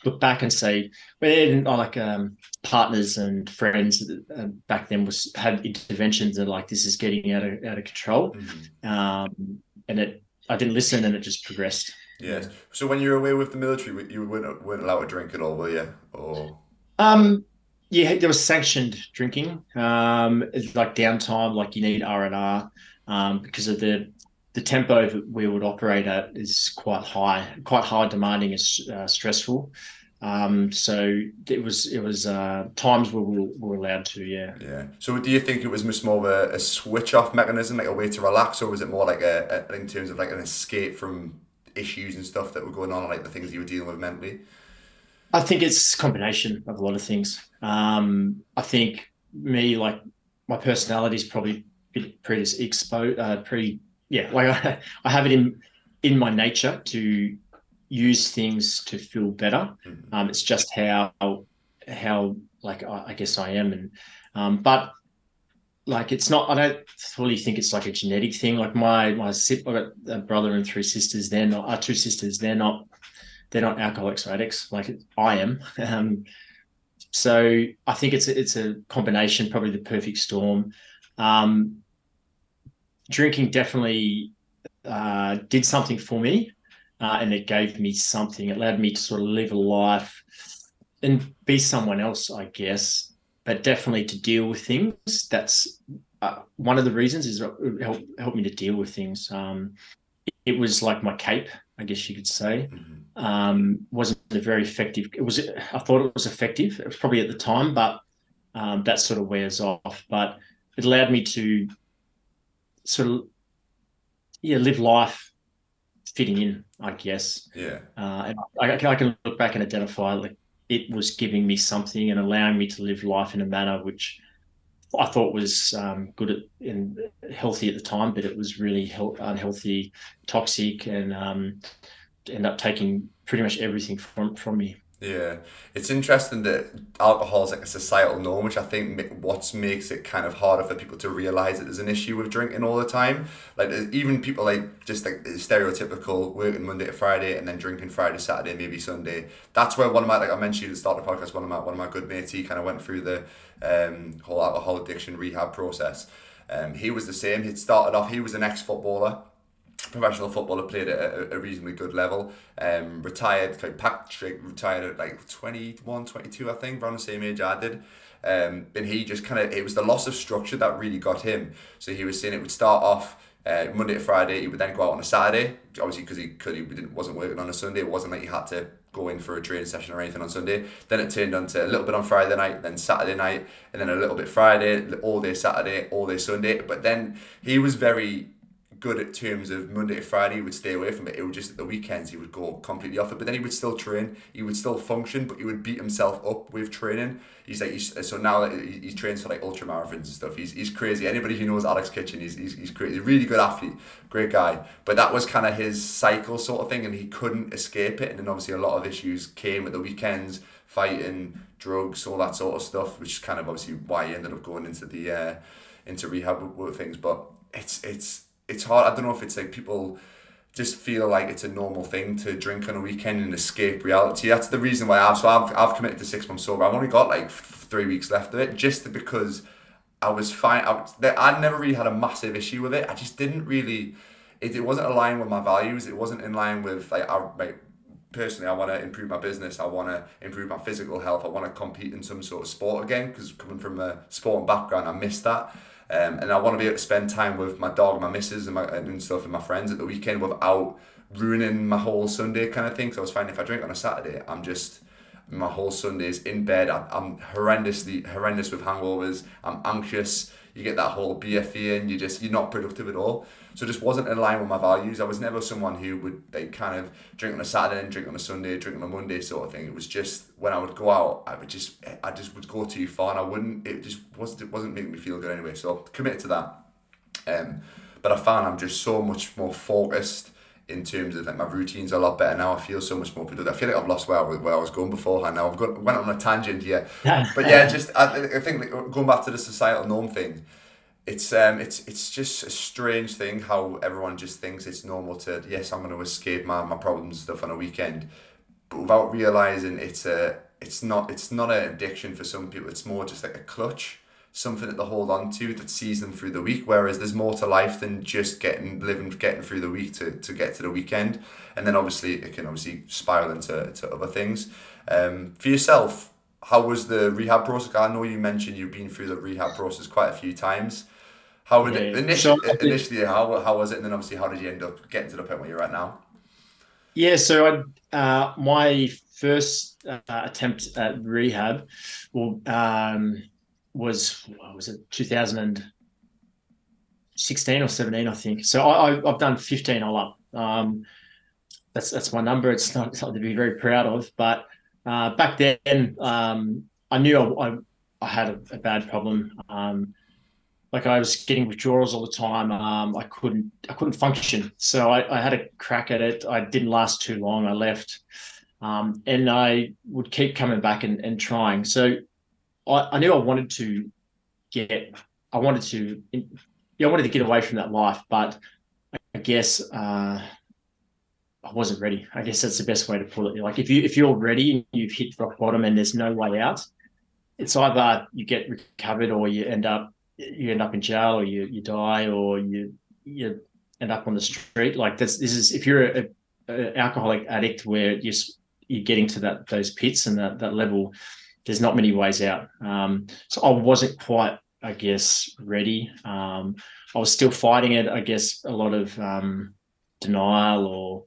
look back and say, when like um, partners and friends uh, back then was had interventions and like this is getting out of out of control, mm-hmm. um, and it I didn't listen and it just progressed. Yes. So when you were away with the military, you weren't, weren't allowed to drink at all, were you? Or um, yeah, there was sanctioned drinking. Um, like downtime, like you need R and R um, because of the the tempo that we would operate at is quite high, quite high demanding and uh, stressful. Um, so it was it was uh, times where we were allowed to, yeah. Yeah. So do you think it was much more of a, a switch off mechanism, like a way to relax, or was it more like a, a, in terms of like an escape from issues and stuff that were going on, like the things you were dealing with mentally? I think it's a combination of a lot of things. Um, I think me, like my personality is probably pretty exposed, uh, pretty yeah, like I, I have it in in my nature to use things to feel better. Mm-hmm. Um, it's just how how like I, I guess I am, and um, but like it's not. I don't fully think it's like a genetic thing. Like my my I've got a brother and three sisters. They're not. Our uh, two sisters. They're not. They're not alcoholics or addicts like I am. Um, so I think it's a, it's a combination, probably the perfect storm. Um, drinking definitely uh, did something for me, uh, and it gave me something. It allowed me to sort of live a life and be someone else, I guess. But definitely to deal with things. That's uh, one of the reasons is it helped help me to deal with things. Um, it was like my cape, I guess you could say. Mm-hmm. Um, wasn't a very effective. It was. I thought it was effective. It was probably at the time, but um, that sort of wears off. But it allowed me to sort of yeah live life fitting in i guess yeah uh, I, I, can look back and identify like it was giving me something and allowing me to live life in a manner which I thought was um, good at, and healthy at the time, but it was really he- unhealthy, toxic, and um, end up taking pretty much everything from from me. Yeah, it's interesting that alcohol is like a societal norm, which I think what makes it kind of harder for people to realize that there's an issue with drinking all the time. Like even people like just like stereotypical working Monday to Friday and then drinking Friday, Saturday, maybe Sunday. That's where one of my like I mentioned at the start of the podcast. One of my one of my good mates, he kind of went through the um, whole alcohol addiction rehab process. Um, he was the same. He'd started off. He was an ex footballer professional footballer, played at a, reasonably good level. Um, retired, Patrick retired at like 21, 22, I think, around the same age I did. Um, and he just kind of, it was the loss of structure that really got him. So he was saying it would start off Uh, Monday to Friday, he would then go out on a Saturday, obviously because he could he didn't wasn't working on a Sunday. It wasn't like he had to go in for a training session or anything on Sunday. Then it turned on to a little bit on Friday night, then Saturday night, and then a little bit Friday, all day Saturday, all day Sunday. But then he was very good at terms of Monday to Friday, he would stay away from it. It would just at the weekends he would go completely off it. But then he would still train, he would still function, but he would beat himself up with training. He's like he's, so now he, he trains for like ultra marathons and stuff. He's, he's crazy. Anybody who knows Alex Kitchen, he's he's he's crazy. Really good athlete, great guy. But that was kind of his cycle sort of thing, and he couldn't escape it. And then obviously a lot of issues came at the weekends, fighting, drugs, all that sort of stuff, which is kind of obviously why he ended up going into the uh, into rehab with, with things. But it's it's it's hard. I don't know if it's like people just feel like it's a normal thing to drink on a weekend and escape reality. That's the reason why I've so I've, I've committed to six months sober. I've only got like three weeks left of it, just because I was fine. I, I never really had a massive issue with it. I just didn't really. It, it wasn't aligned with my values. It wasn't in line with like I like personally. I want to improve my business. I want to improve my physical health. I want to compete in some sort of sport again because coming from a sporting background, I missed that. Um, and I want to be able to spend time with my dog, my missus, and my and stuff, and my friends at the weekend without ruining my whole Sunday kind of thing. Because I was finding if I drink on a Saturday, I'm just my whole Sundays in bed. I, I'm horrendously horrendous with hangovers. I'm anxious. You get that whole BFE and you just you're not productive at all. So just wasn't in line with my values. I was never someone who would like kind of drink on a Saturday and drink on a Sunday, drink on a Monday sort of thing. It was just when I would go out, I would just I just would go too far and I wouldn't it just wasn't it wasn't making me feel good anyway. So committed to that. Um but I found I'm just so much more focused in terms of like my routine's are a lot better now. I feel so much more productive. I feel like I've lost where I where I was going beforehand. Now I've got went on a tangent here, but yeah, just I, I think like, going back to the societal norm thing it's um it's it's just a strange thing how everyone just thinks it's normal to yes I'm going to escape my, my problems and stuff on a weekend but without realizing it's a it's not it's not an addiction for some people it's more just like a clutch something that they hold on to that sees them through the week whereas there's more to life than just getting living getting through the week to, to get to the weekend and then obviously it can obviously spiral into to other things um for yourself how was the rehab process I know you mentioned you've been through the rehab process quite a few times how would yeah. it initially? So initially, how, how was it, and then obviously, how did you end up getting to the point where you're at now? Yeah, so I, uh, my first uh, attempt at rehab, well, um, was was it 2016 or 17, I think. So I have done 15 all up. Um, that's that's my number. It's not something to be very proud of, but uh, back then um, I knew I, I, I had a, a, bad problem. Um, like I was getting withdrawals all the time. Um, I couldn't I couldn't function. So I, I, had a crack at it. I didn't last too long. I left, um, and I would keep coming back and, and trying. So I, I knew I wanted to get. I wanted to. Yeah, I wanted to get away from that life, but I guess uh, I wasn't ready. I guess that's the best way to put it. Like if you if you're ready and you've hit rock bottom and there's no way out, it's either you get recovered or you end up you end up in jail or you you die or you you end up on the street. Like this this is if you're a, a alcoholic addict where you're you're getting to that those pits and that that level, there's not many ways out. Um, so I wasn't quite, I guess, ready. Um, I was still fighting it. I guess a lot of um, denial or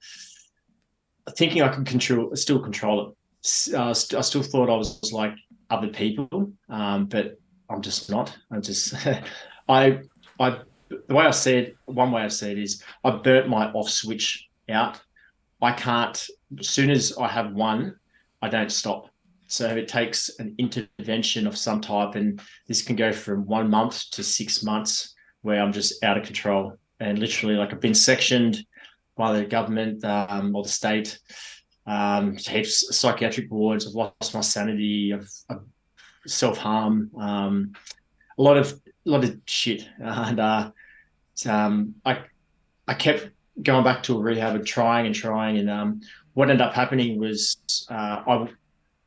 thinking I could control, still control it. Uh, I still thought I was like other people, um, but I'm just not. I'm just I I the way I said one way I said is I burnt my off switch out. I can't as soon as I have one, I don't stop. So it takes an intervention of some type, and this can go from one month to six months where I'm just out of control and literally like I've been sectioned by the government um, or the state. Um, heaps psychiatric wards. I've lost my sanity. I've, I've self harm, um, a lot of a lot of shit, and uh, um, I I kept going back to a rehab and trying and trying, and um, what ended up happening was uh, I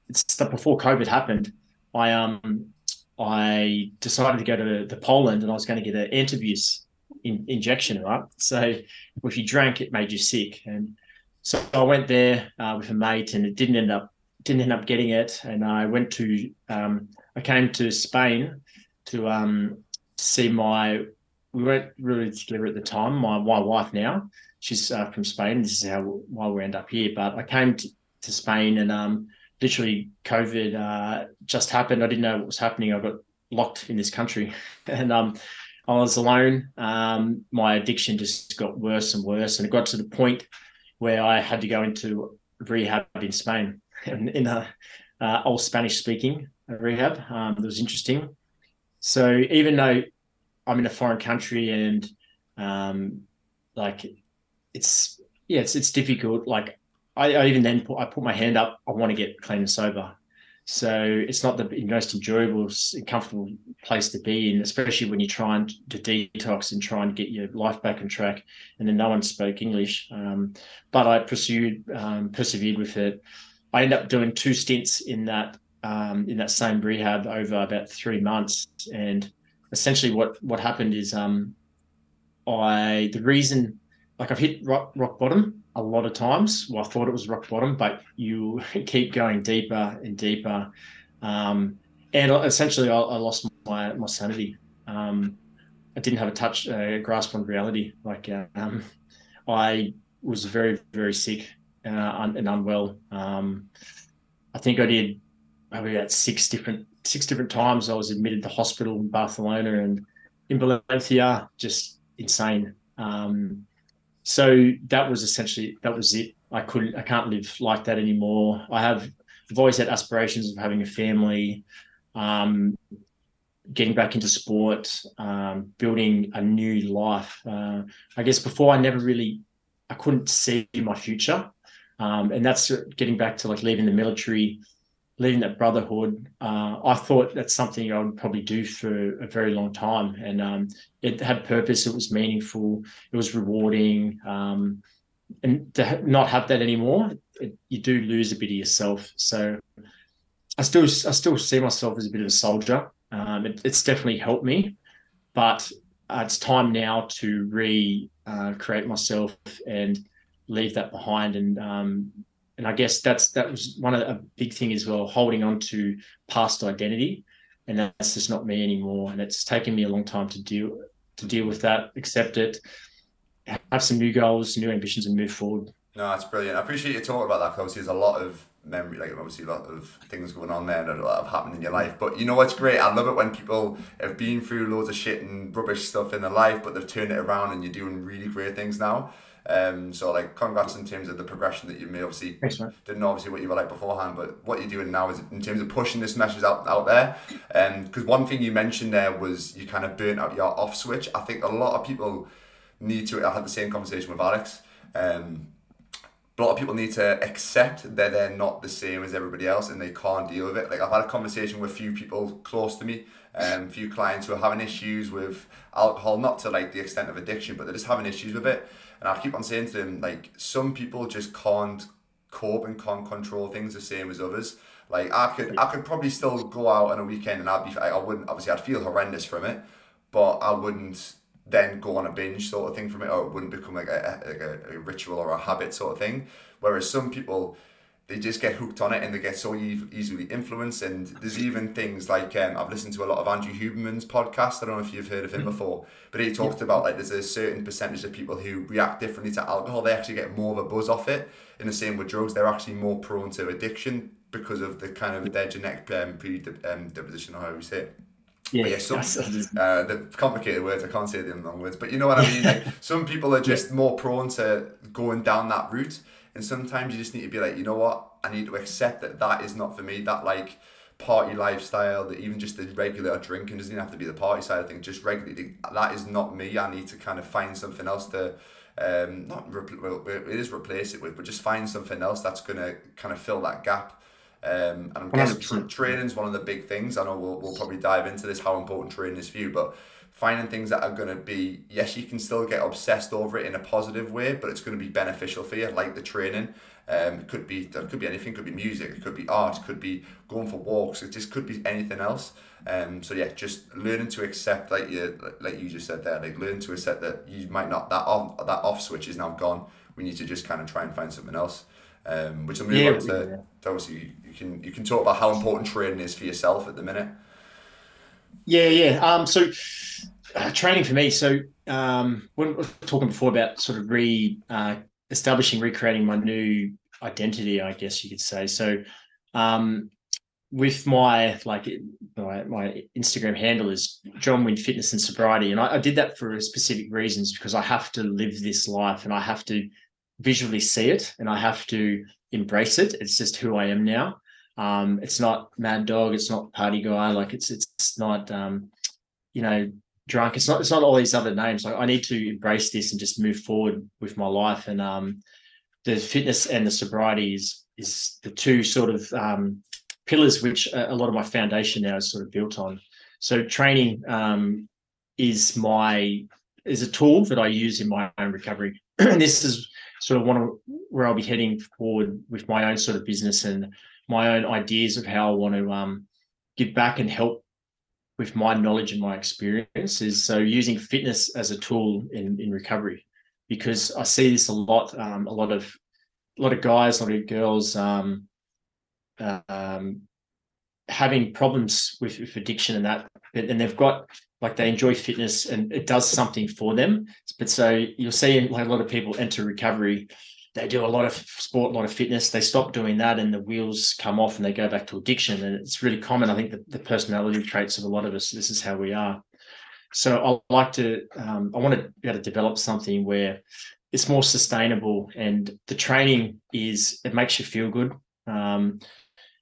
it's before COVID happened. I um I decided to go to, the Poland and I was going to get an antabuse in, injection, right? So if you drank, it made you sick, and so I went there uh, with a mate, and it didn't end up didn't end up getting it, and I went to um, I came to Spain to um, see my we weren't really together at the time. My my wife now, she's uh, from Spain. This is how why we end up here. But I came to, to Spain and um, literally COVID uh, just happened. I didn't know what was happening. I got locked in this country, and um, I was alone. Um, my addiction just got worse and worse, and it got to the point where I had to go into rehab in Spain, in, in a uh, old Spanish speaking rehab. Um, that was interesting. So even though I'm in a foreign country and um, like it's yeah, it's it's difficult. Like I, I even then put, I put my hand up. I want to get clean and sober. So it's not the most enjoyable, comfortable place to be in, especially when you're trying to detox and try and get your life back on track. And then no one spoke English, um, but I pursued, um, persevered with it. I ended up doing two stints in that um, in that same rehab over about three months, and essentially what what happened is um, I the reason like I've hit rock, rock bottom a lot of times. Well, I thought it was rock bottom, but you keep going deeper and deeper. Um, and essentially, I, I, lost my, my sanity. Um, I didn't have a touch, uh, grasp on reality. Like um, I was very, very sick uh, and unwell. Um, I think I did probably about six different six different times. I was admitted to hospital in Barcelona and in Valencia. Just insane. Um, so that was essentially that was it. I couldn't, I can't live like that anymore. I have, I've always had aspirations of having a family, um, getting back into sport, um, building a new life. Uh, I guess before I never really, I couldn't see my future, um, and that's getting back to like leaving the military leading that brotherhood, uh, I thought that's something I would probably do for a very long time. And um, it had purpose, it was meaningful, it was rewarding. Um, and to not have that anymore, it, you do lose a bit of yourself. So I still, I still see myself as a bit of a soldier. Um, it, it's definitely helped me, but uh, it's time now to re uh, create myself and leave that behind and um, and I guess that's that was one of a big thing as well, holding on to past identity, and that's just not me anymore. And it's taken me a long time to deal to deal with that, accept it, have some new goals, new ambitions, and move forward. No, that's brilliant. I appreciate you talking about that because there's a lot of memory, like obviously a lot of things going on there and a lot of happening in your life. But you know what's great? I love it when people have been through loads of shit and rubbish stuff in their life, but they've turned it around and you're doing really great things now. Um, so like congrats in terms of the progression that you've made. Obviously, Thanks, didn't know obviously what you were like beforehand, but what you're doing now is in terms of pushing this message out out there. And um, because one thing you mentioned there was you kind of burnt out your off switch. I think a lot of people need to. I had the same conversation with Alex. Um, a lot of people need to accept that they're not the same as everybody else and they can't deal with it. Like I've had a conversation with a few people close to me, um, a few clients who are having issues with alcohol, not to like the extent of addiction, but they're just having issues with it. And I keep on saying to them, like, some people just can't cope and can't control things the same as others. Like I could, I could probably still go out on a weekend and I'd be, I wouldn't, obviously I'd feel horrendous from it, but I wouldn't then go on a binge sort of thing from it, or it wouldn't become like a, like a, a ritual or a habit sort of thing. Whereas some people, they just get hooked on it and they get so e- easily influenced. And there's even things like um, I've listened to a lot of Andrew Huberman's podcast. I don't know if you've heard of him mm-hmm. before, but he talked about like there's a certain percentage of people who react differently to alcohol. They actually get more of a buzz off it. In the same with drugs, they're actually more prone to addiction because of the kind of their genetic um, predisposition or how you say it. Yeah, yeah some, uh, the complicated words. I can't say them long words, but you know what I mean. Like some people are just more prone to going down that route and sometimes you just need to be like, you know what? I need to accept that that is not for me. That like party lifestyle, that even just the regular drinking doesn't even have to be the party side of things. Just regularly, that is not me. I need to kind of find something else to, um, not repl- well, it is replace it with, but just find something else that's gonna kind of fill that gap. Um, and I'm guessing tra- training is one of the big things. I know we'll, we'll probably dive into this how important training is for you, but finding things that are going to be yes you can still get obsessed over it in a positive way but it's going to be beneficial for you like the training. Um, it could be it could be anything it could be music it could be art it could be going for walks it just could be anything else. Um, so yeah just learning to accept like you like you just said there like learn to accept that you might not that off that off switch is now gone. We need to just kind of try and find something else. Um, which will move yeah, on to, yeah. to obviously you can you can talk about how important training is for yourself at the minute. Yeah, yeah. Um, so uh, training for me. So um, when we were talking before about sort of re uh, establishing, recreating my new identity, I guess you could say. So um, with my like my, my Instagram handle is John Wynn Fitness and Sobriety, and I, I did that for specific reasons because I have to live this life and I have to visually see it and I have to embrace it. It's just who I am now. Um, it's not mad dog. It's not party guy. Like it's it's not um, you know drunk. It's not it's not all these other names. Like I need to embrace this and just move forward with my life. And um, the fitness and the sobriety is is the two sort of um, pillars which a lot of my foundation now is sort of built on. So training um, is my is a tool that I use in my own recovery. and this is sort of one of where I'll be heading forward with my own sort of business and my own ideas of how I want to um, give back and help with my knowledge and my experience is So using fitness as a tool in, in recovery, because I see this a lot. Um, a lot of a lot of guys, a lot of girls um, um, having problems with, with addiction and that, and they've got like they enjoy fitness and it does something for them. But so you'll see like a lot of people enter recovery they do a lot of sport, a lot of fitness. They stop doing that, and the wheels come off, and they go back to addiction. And it's really common. I think the personality traits of a lot of us. This is how we are. So I like to. Um, I want to be able to develop something where it's more sustainable, and the training is it makes you feel good. Um,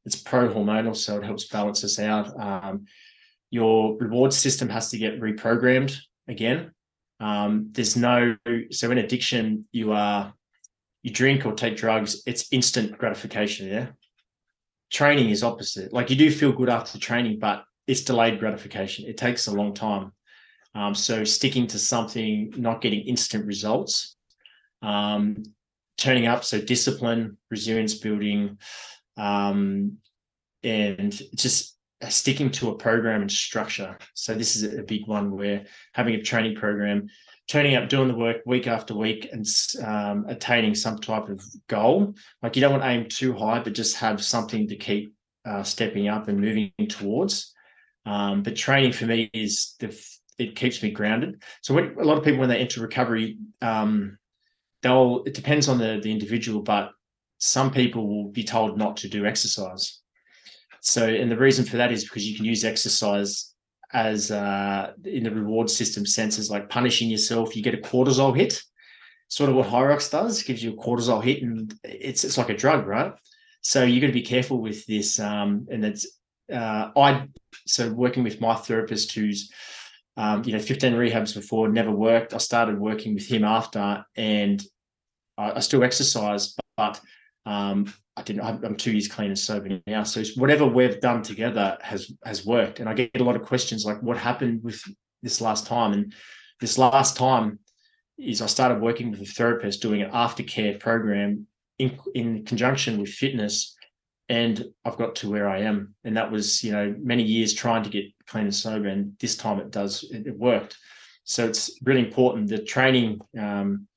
it's pro hormonal, so it helps balance us out. Um, your reward system has to get reprogrammed again. Um, there's no so in addiction you are you drink or take drugs, it's instant gratification. Yeah. Training is opposite. Like you do feel good after training, but it's delayed gratification. It takes a long time. Um, so sticking to something, not getting instant results, um, turning up. So discipline, resilience building, um, and just sticking to a program and structure. So this is a big one where having a training program turning up, doing the work week after week, and um, attaining some type of goal. Like you don't want to aim too high, but just have something to keep uh, stepping up and moving towards. Um, but training for me is the it keeps me grounded. So when a lot of people when they enter recovery, um, they'll it depends on the the individual, but some people will be told not to do exercise. So, and the reason for that is because you can use exercise as uh, in the reward system senses like punishing yourself. You get a cortisol hit, sort of what Hyrox does, gives you a cortisol hit, and it's it's like a drug, right? So you got to be careful with this. Um, and it's uh, I so working with my therapist who's um, you know 15 rehabs before never worked. I started working with him after, and I, I still exercise, but um, I didn't. I'm two years clean and sober now. So whatever we've done together has has worked. And I get a lot of questions like, "What happened with this last time?" And this last time is I started working with a therapist doing an aftercare program in in conjunction with fitness, and I've got to where I am. And that was you know many years trying to get clean and sober, and this time it does it, it worked. So it's really important the training um,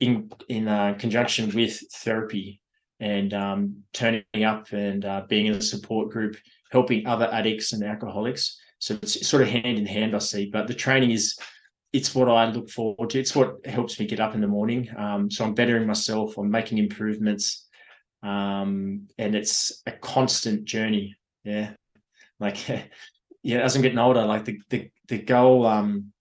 in in uh, conjunction with therapy and um, turning up and uh, being in a support group, helping other addicts and alcoholics. So it's sort of hand in hand, I see. But the training is, it's what I look forward to. It's what helps me get up in the morning. Um, so I'm bettering myself. I'm making improvements, um, and it's a constant journey. Yeah, like yeah, as I'm getting older, like the the the goal um,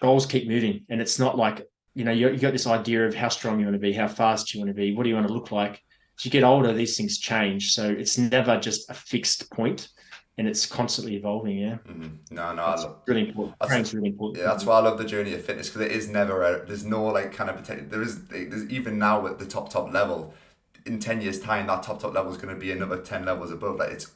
goals keep moving, and it's not like you know you, you got this idea of how strong you want to be, how fast you want to be, what do you want to look like as you get older, these things change. So it's never just a fixed point and it's constantly evolving. Yeah. Mm-hmm. No, no, that's love, really important. That's, really important. Yeah, that's why I love the journey of fitness because it is never. A, there's no like kind of there is there's even now at the top top level. In ten years' time, that top top level is going to be another ten levels above. Like it's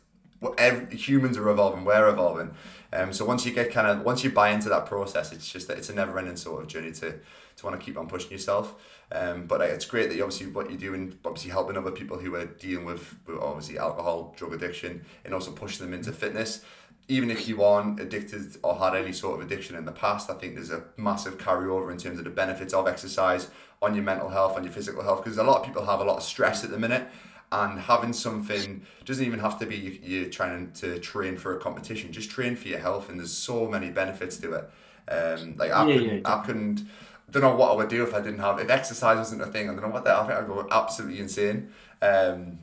every, humans are evolving, we're evolving. Um, so once you get kind of once you buy into that process, it's just that it's a never ending sort of journey to to want to keep on pushing yourself. Um, but uh, it's great that you obviously what you're doing, obviously helping other people who are dealing with, with obviously alcohol, drug addiction, and also pushing them into fitness. Even if you aren't addicted or had any sort of addiction in the past, I think there's a massive carryover in terms of the benefits of exercise on your mental health, on your physical health, because a lot of people have a lot of stress at the minute and having something doesn't even have to be you're trying to train for a competition just train for your health and there's so many benefits to it Um, like I Yeah, couldn't, yeah. I couldn't. Don't know what I would do if I didn't have if exercise wasn't a thing. I don't know what that. I think I'd go absolutely insane. Um,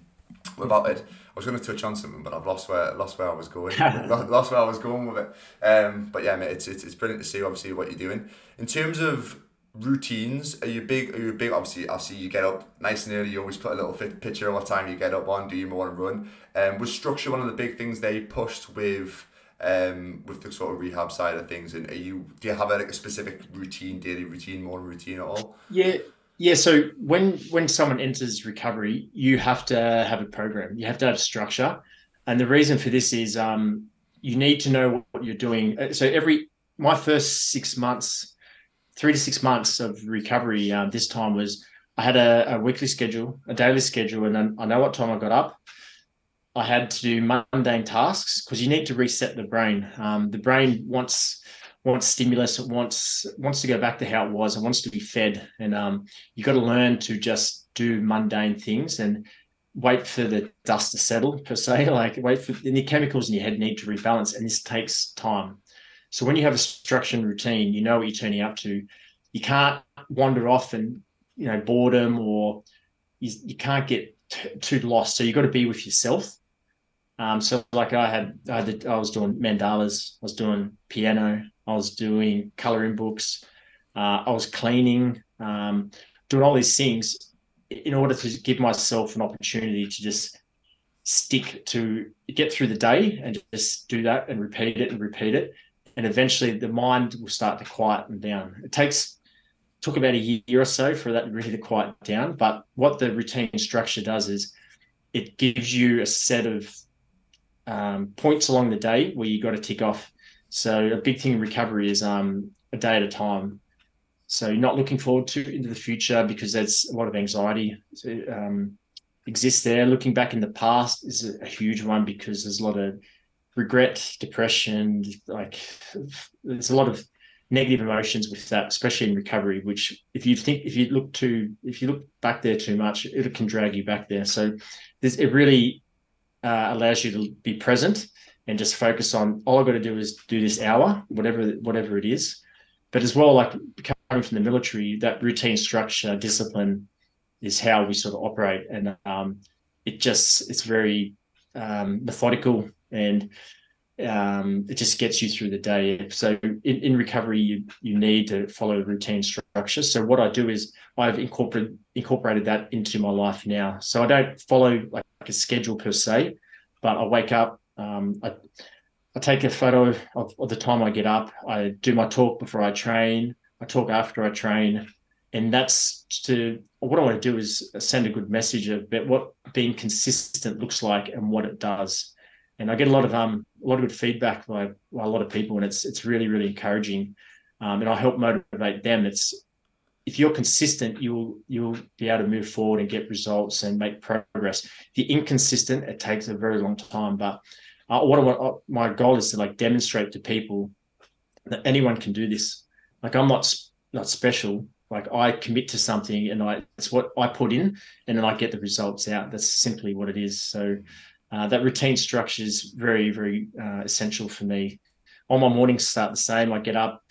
about it. I was going to touch on something, but I've lost where lost where I was going. Lost where I was going with it. Um, but yeah, mate, it's, it's it's brilliant to see obviously what you're doing in terms of routines. Are you big? Are you big? Obviously, I see you get up nice and early. You always put a little fit picture of what time you get up on. Do you want to run? Um, was structure one of the big things they pushed with? Um, with the sort of rehab side of things, and are you do you have a, like a specific routine, daily routine, morning routine at all? Yeah, yeah. So when when someone enters recovery, you have to have a program. You have to have structure, and the reason for this is um, you need to know what you're doing. Uh, So every my first six months, three to six months of recovery, uh, this time was I had a, a weekly schedule, a daily schedule, and then I know what time I got up. I had to do mundane tasks because you need to reset the brain. Um, the brain wants wants stimulus, it wants wants to go back to how it was, it wants to be fed, and um, you got to learn to just do mundane things and wait for the dust to settle per se. Like wait for the chemicals in your head need to rebalance, and this takes time. So when you have a structured routine, you know what you're turning up to. You can't wander off and you know boredom or you, you can't get t- too lost. So you've got to be with yourself. Um, so like I had, I I was doing mandalas, I was doing piano, I was doing coloring books, uh, I was cleaning, um, doing all these things in order to give myself an opportunity to just stick to get through the day and just do that and repeat it and repeat it, and eventually the mind will start to quieten down. It takes took about a year or so for that really to quiet down, but what the routine structure does is it gives you a set of um, points along the day where you got to tick off. So a big thing in recovery is um, a day at a time. So you're not looking forward to into the future because there's a lot of anxiety um, exists there. Looking back in the past is a, huge one because there's a lot of regret, depression, like there's a lot of negative emotions with that, especially in recovery. Which if you think if you look too if you look back there too much, it can drag you back there. So this it really uh, allows you to be present and just focus on all I've got to do is do this hour, whatever whatever it is. But as well, like coming from the military, that routine structure, discipline is how we sort of operate, and um, it just it's very um, methodical and um, it just gets you through the day. So in, in recovery, you you need to follow routine structure. So what I do is I've incorporated incorporated that into my life now. So I don't follow like a schedule per se, but I wake up. Um, I I take a photo of, of the time I get up. I do my talk before I train. I talk after I train, and that's to what I want to do is send a good message about what being consistent looks like and what it does. And I get a lot of um a lot of good feedback by, by a lot of people, and it's it's really really encouraging. Um, and I help motivate them. It's if you're consistent, you'll you'll be able to move forward and get results and make progress. If you're inconsistent, it takes a very long time. But uh, what uh, my goal is to like demonstrate to people that anyone can do this. Like I'm not not special. Like I commit to something, and I it's what I put in, and then I get the results out. That's simply what it is. So uh, that routine structure is very very uh, essential for me. All my mornings start the same. I get up.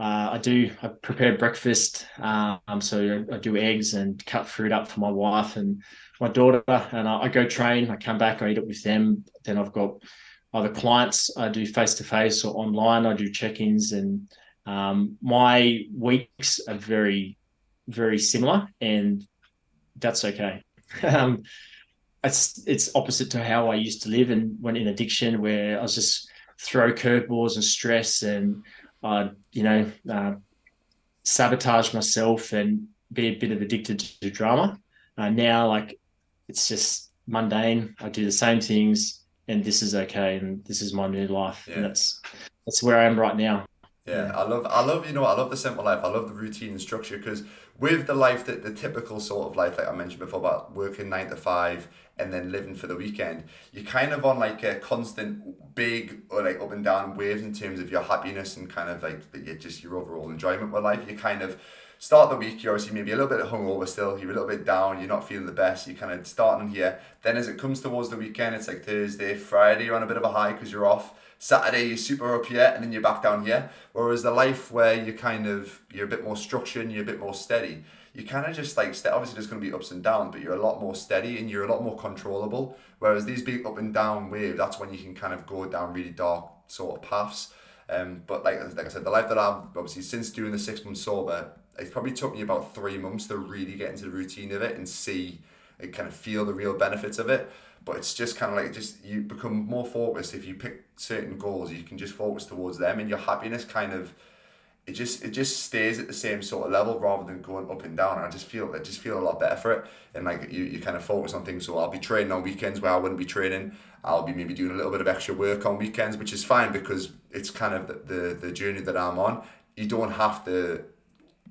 Uh, I do. I prepare breakfast. Um, so I do eggs and cut fruit up for my wife and my daughter, and I, I go train. I come back. I eat it with them. Then I've got either clients I do face to face or online. I do check ins, and um, my weeks are very, very similar, and that's okay. um, it's it's opposite to how I used to live and went in addiction, where I was just throw curveballs and stress and uh, you know uh, sabotage myself and be a bit of addicted to drama. Uh, now, like it's just mundane. I do the same things, and this is okay, and this is my new life, Yeah. and that's that's where I am right now. Yeah, I love, I love, you know, I love the simple life. I love the routine and structure because with the life that the typical sort of life, like I mentioned before, about working nine to five and then living for the weekend, you're kind of on like a constant big or like up and down waves in terms of your happiness and kind of like your- just your overall enjoyment with life. You're kind of start the week, you're obviously maybe a little bit hungover still, you're a little bit down, you're not feeling the best, you're kind of starting here. Then as it comes towards the weekend, it's like Thursday, Friday, you're on a bit of a high because you're off. Saturday you're super up here and then you're back down here. Whereas the life where you're kind of you're a bit more structured you're a bit more steady, you kind of just like obviously there's going to be ups and downs, but you're a lot more steady and you're a lot more controllable. Whereas these big up and down waves, that's when you can kind of go down really dark sort of paths. Um, but like like I said, the life that I've obviously since doing the six months sober, it probably took me about three months to really get into the routine of it and see and kind of feel the real benefits of it. But it's just kind of like just you become more focused if you pick certain goals, you can just focus towards them, and your happiness kind of it just it just stays at the same sort of level rather than going up and down. And I just feel I just feel a lot better for it. And like you, you kind of focus on things. So I'll be training on weekends where I wouldn't be training. I'll be maybe doing a little bit of extra work on weekends, which is fine because it's kind of the, the, the journey that I'm on. You don't have to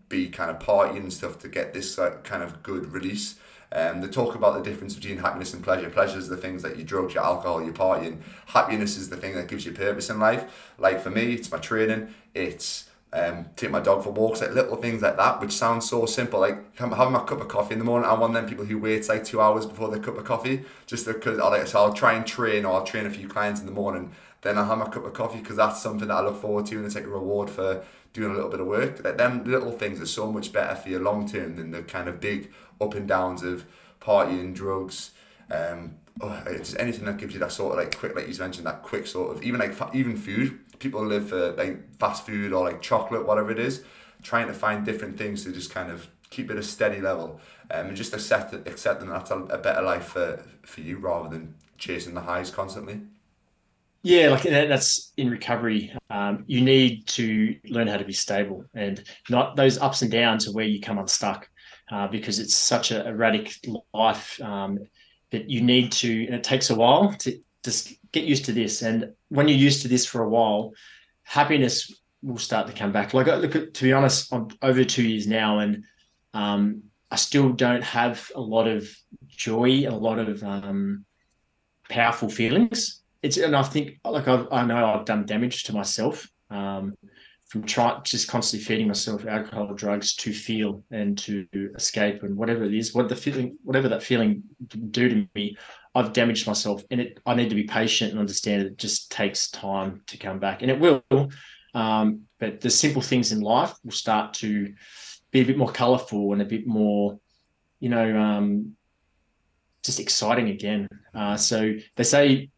be kind of partying and stuff to get this uh, kind of good release. Um, they talk about the difference between happiness and pleasure. Pleasure is the things that you drugs, your alcohol, your partying. Happiness is the thing that gives you purpose in life. Like for me, it's my training. It's um, take my dog for walks, like little things like that, which sounds so simple. Like having my cup of coffee in the morning. I'm one of them people who waits like two hours before their cup of coffee, just because. I like, so I'll try and train, or I'll train a few clients in the morning. Then I'll have my cup of coffee because that's something that I look forward to, and it's like a reward for doing a little bit of work. Like them little things are so much better for your long term than the kind of big up and downs of partying, drugs. Um, oh, it's anything that gives you that sort of like quick, like you mentioned, that quick sort of even like even food people live for like fast food or like chocolate, whatever it is, trying to find different things to just kind of keep it a steady level um, and just accept it, accept that that's a, a better life for, for you rather than chasing the highs constantly. Yeah, like that's in recovery. Um, you need to learn how to be stable and not those ups and downs are where you come unstuck uh, because it's such a erratic life um, that you need to, and it takes a while to just get used to this. And when you're used to this for a while, happiness will start to come back. Like, look, to be honest, I'm over two years now, and um, I still don't have a lot of joy, a lot of um, powerful feelings. It's, and I think, like, I've, i know I've done damage to myself um, from trying just constantly feeding myself alcohol, drugs to feel and to escape, and whatever it is, what the feeling, whatever that feeling do to me, I've damaged myself, and it, I need to be patient and understand it just takes time to come back, and it will. Um, but the simple things in life will start to be a bit more colourful and a bit more, you know, um, just exciting again. Uh, so they say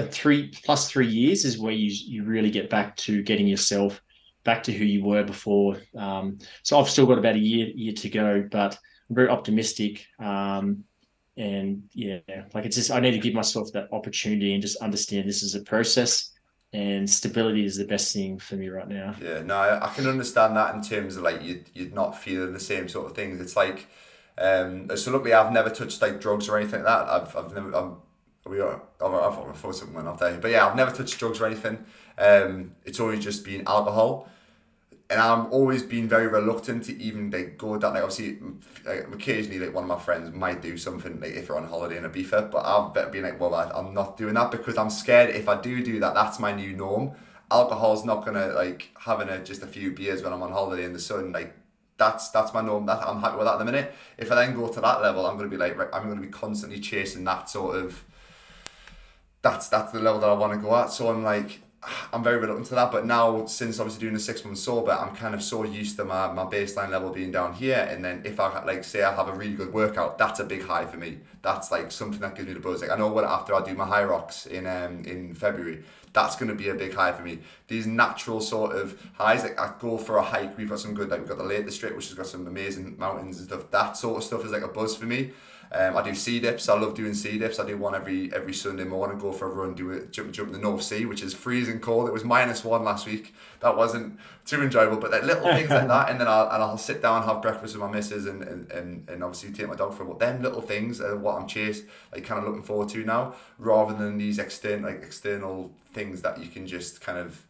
three plus three years is where you you really get back to getting yourself back to who you were before. Um, so I've still got about a year year to go, but I'm very optimistic. Um, and yeah like it's just i need to give myself that opportunity and just understand this is a process and stability is the best thing for me right now yeah no i, I can understand that in terms of like you, you're not feeling the same sort of things it's like um so luckily i've never touched like drugs or anything like that i've, I've never i'm we are i thought my phone something went off there but yeah i've never touched drugs or anything um it's always just been alcohol and I'm always been very reluctant to even like go down. Like obviously, like, occasionally like one of my friends might do something like if you're on holiday in Ibiza, but I've been like, well, I, I'm not doing that because I'm scared if I do do that, that's my new norm. Alcohol's not gonna like having a, just a few beers when I'm on holiday in the sun. Like that's that's my norm. That I'm happy with that at the minute. If I then go to that level, I'm gonna be like I'm gonna be constantly chasing that sort of. That's that's the level that I want to go at. So I'm like I'm very reluctant to that, but now since obviously doing the six months sober, I'm kind of so used to my, my baseline level being down here. And then if I like say I have a really good workout, that's a big high for me. That's like something that gives me the buzz. Like I know what after I do my Hyrox in um in February, that's gonna be a big high for me. These natural sort of highs, like I go for a hike. We've got some good like we've got the Lake District, which has got some amazing mountains and stuff. That sort of stuff is like a buzz for me. Um, I do sea dips. I love doing sea dips. I do one every every Sunday morning. Go for a run. Do it. Jump jump in the North Sea, which is freezing cold. It was minus one last week. That wasn't too enjoyable. But like little things like that, and then I'll and I'll sit down have breakfast with my missus and and, and, and obviously take my dog for a walk. Them little things are what I'm chasing, like kind of looking forward to now, rather than these external like external things that you can just kind of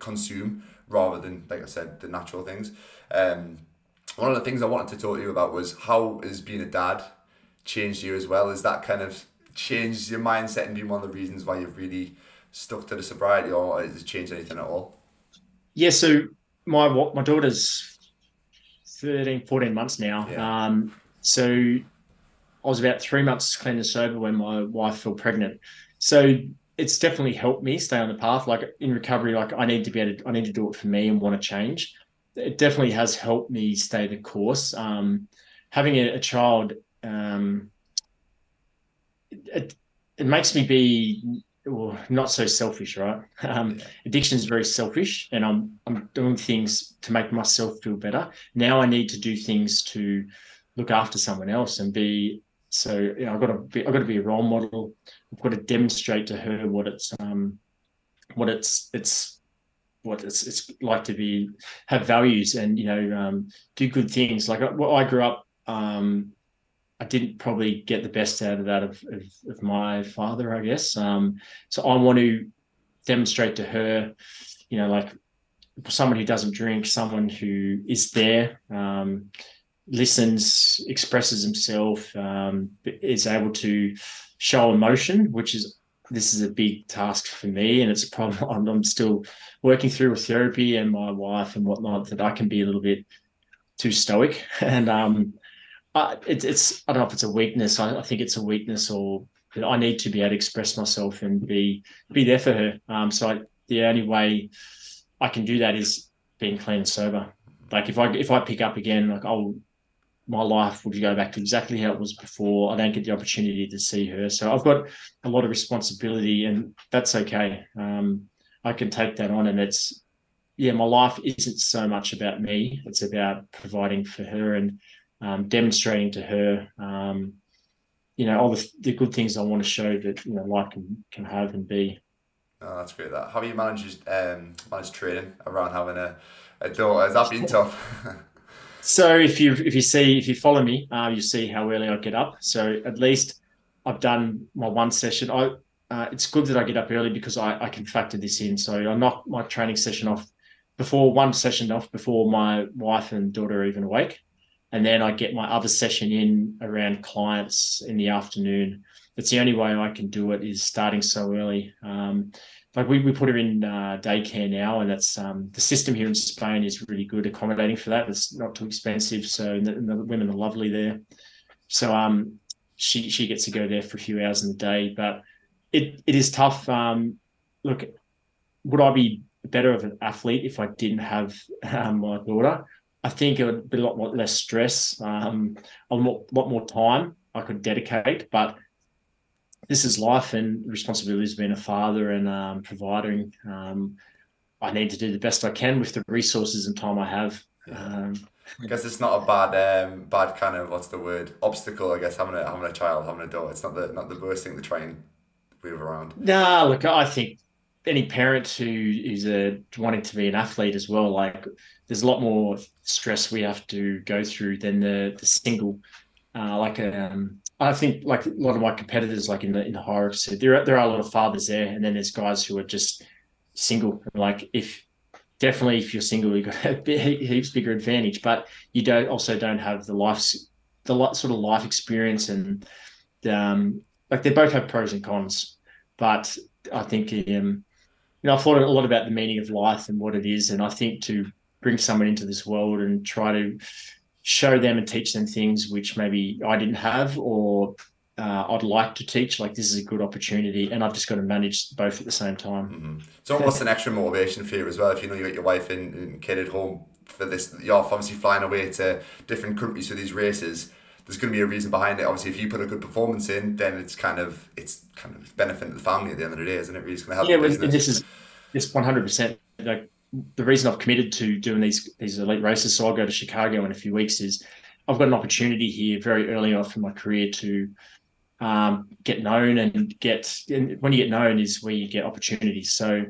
consume rather than like I said the natural things. Um, one of the things I wanted to talk to you about was how is being a dad changed you as well? Is that kind of changed your mindset and been one of the reasons why you've really stuck to the sobriety, or has it changed anything at all? Yeah, so my my daughter's 13, 14 months now. Yeah. Um, so I was about three months clean and sober when my wife fell pregnant. So it's definitely helped me stay on the path. Like in recovery, like I need to be able to, I need to do it for me and want to change. It definitely has helped me stay the course. Um, having a, a child, um, it, it makes me be well, not so selfish, right? Um, yeah. Addiction is very selfish, and I'm I'm doing things to make myself feel better. Now I need to do things to look after someone else and be so. You know, I've got to be I've got to be a role model. I've got to demonstrate to her what it's um what it's it's what it's it's like to be have values and you know um, do good things. Like well, I grew up um, I didn't probably get the best out of that of, of, of my father, I guess. Um, so I want to demonstrate to her, you know, like someone who doesn't drink, someone who is there, um, listens, expresses himself, um, is able to show emotion, which is this is a big task for me, and it's a problem I'm still working through with therapy and my wife and whatnot that I can be a little bit too stoic and um uh, it, it's I don't know if it's a weakness. I, I, think it's a weakness, or I need to be able to express myself and be be there for her. Um, so I, the only way I can do that is being clean and sober. Like if I if I pick up again, like I'll my life would go back to exactly how it was before. I don't get the opportunity to see her, so I've got a lot of responsibility, and that's okay. Um, I can take that on, and it's yeah, my life isn't so much about me; it's about providing for her and um, demonstrating to her, um, you know, all the, the good things I want to show that you know life can can have and be. Oh, that's great. That how you manage um managed training around having a, a daughter? Has that been tough? so if you if you see if you follow me, uh, you see how early I get up. So at least I've done my one session. I uh, it's good that I get up early because I, I can factor this in. So I knock my training session off before one session off before my wife and daughter are even awake and then I get my other session in around clients in the afternoon. That's the only way I can do it is starting so early. Um, like we, we put her in uh, daycare now, and that's um, the system here in Spain is really good accommodating for that. It's not too expensive, so the, the women are lovely there. So um, she she gets to go there for a few hours in the day, but it it is tough. Um, look, would I be better of an athlete if I didn't have um, my daughter? I think it would be a lot less stress, um, a lot, lot more time I could dedicate. But this is life and responsibilities being a father and um, providing. Um, I need to do the best I can with the resources and time I have. Um, I guess it's not a bad, um, bad kind of what's the word obstacle. I guess having a having a child, having a daughter. It's not the not the worst thing to try and move around. Nah, look, I think any parent who is a, wanting to be an athlete as well, like there's a lot more stress we have to go through than the the single. Uh, like um, I think like a lot of my competitors, like in the in the hierarchy, there are, there are a lot of fathers there, and then there's guys who are just single. Like if definitely if you're single, you've got a heaps bigger advantage, but you don't also don't have the life the sort of life experience and um, like they both have pros and cons. But I think um, you know, I've thought a lot about the meaning of life and what it is. And I think to bring someone into this world and try to show them and teach them things which maybe I didn't have or uh, I'd like to teach, like this is a good opportunity. And I've just got to manage both at the same time. Mm-hmm. It's almost an extra motivation for you as well. If you know you got your wife and, and kid at home for this, you're obviously flying away to different countries for these races there's going to be a reason behind it. Obviously, if you put a good performance in, then it's kind of it's kind of benefiting the family at the end of the day, isn't it? Really, it's going to help. Yeah, this is this 100 percent like the reason I've committed to doing these these elite races. So I'll go to Chicago in a few weeks. Is I've got an opportunity here very early on in my career to um, get known and get and when you get known is where you get opportunities. So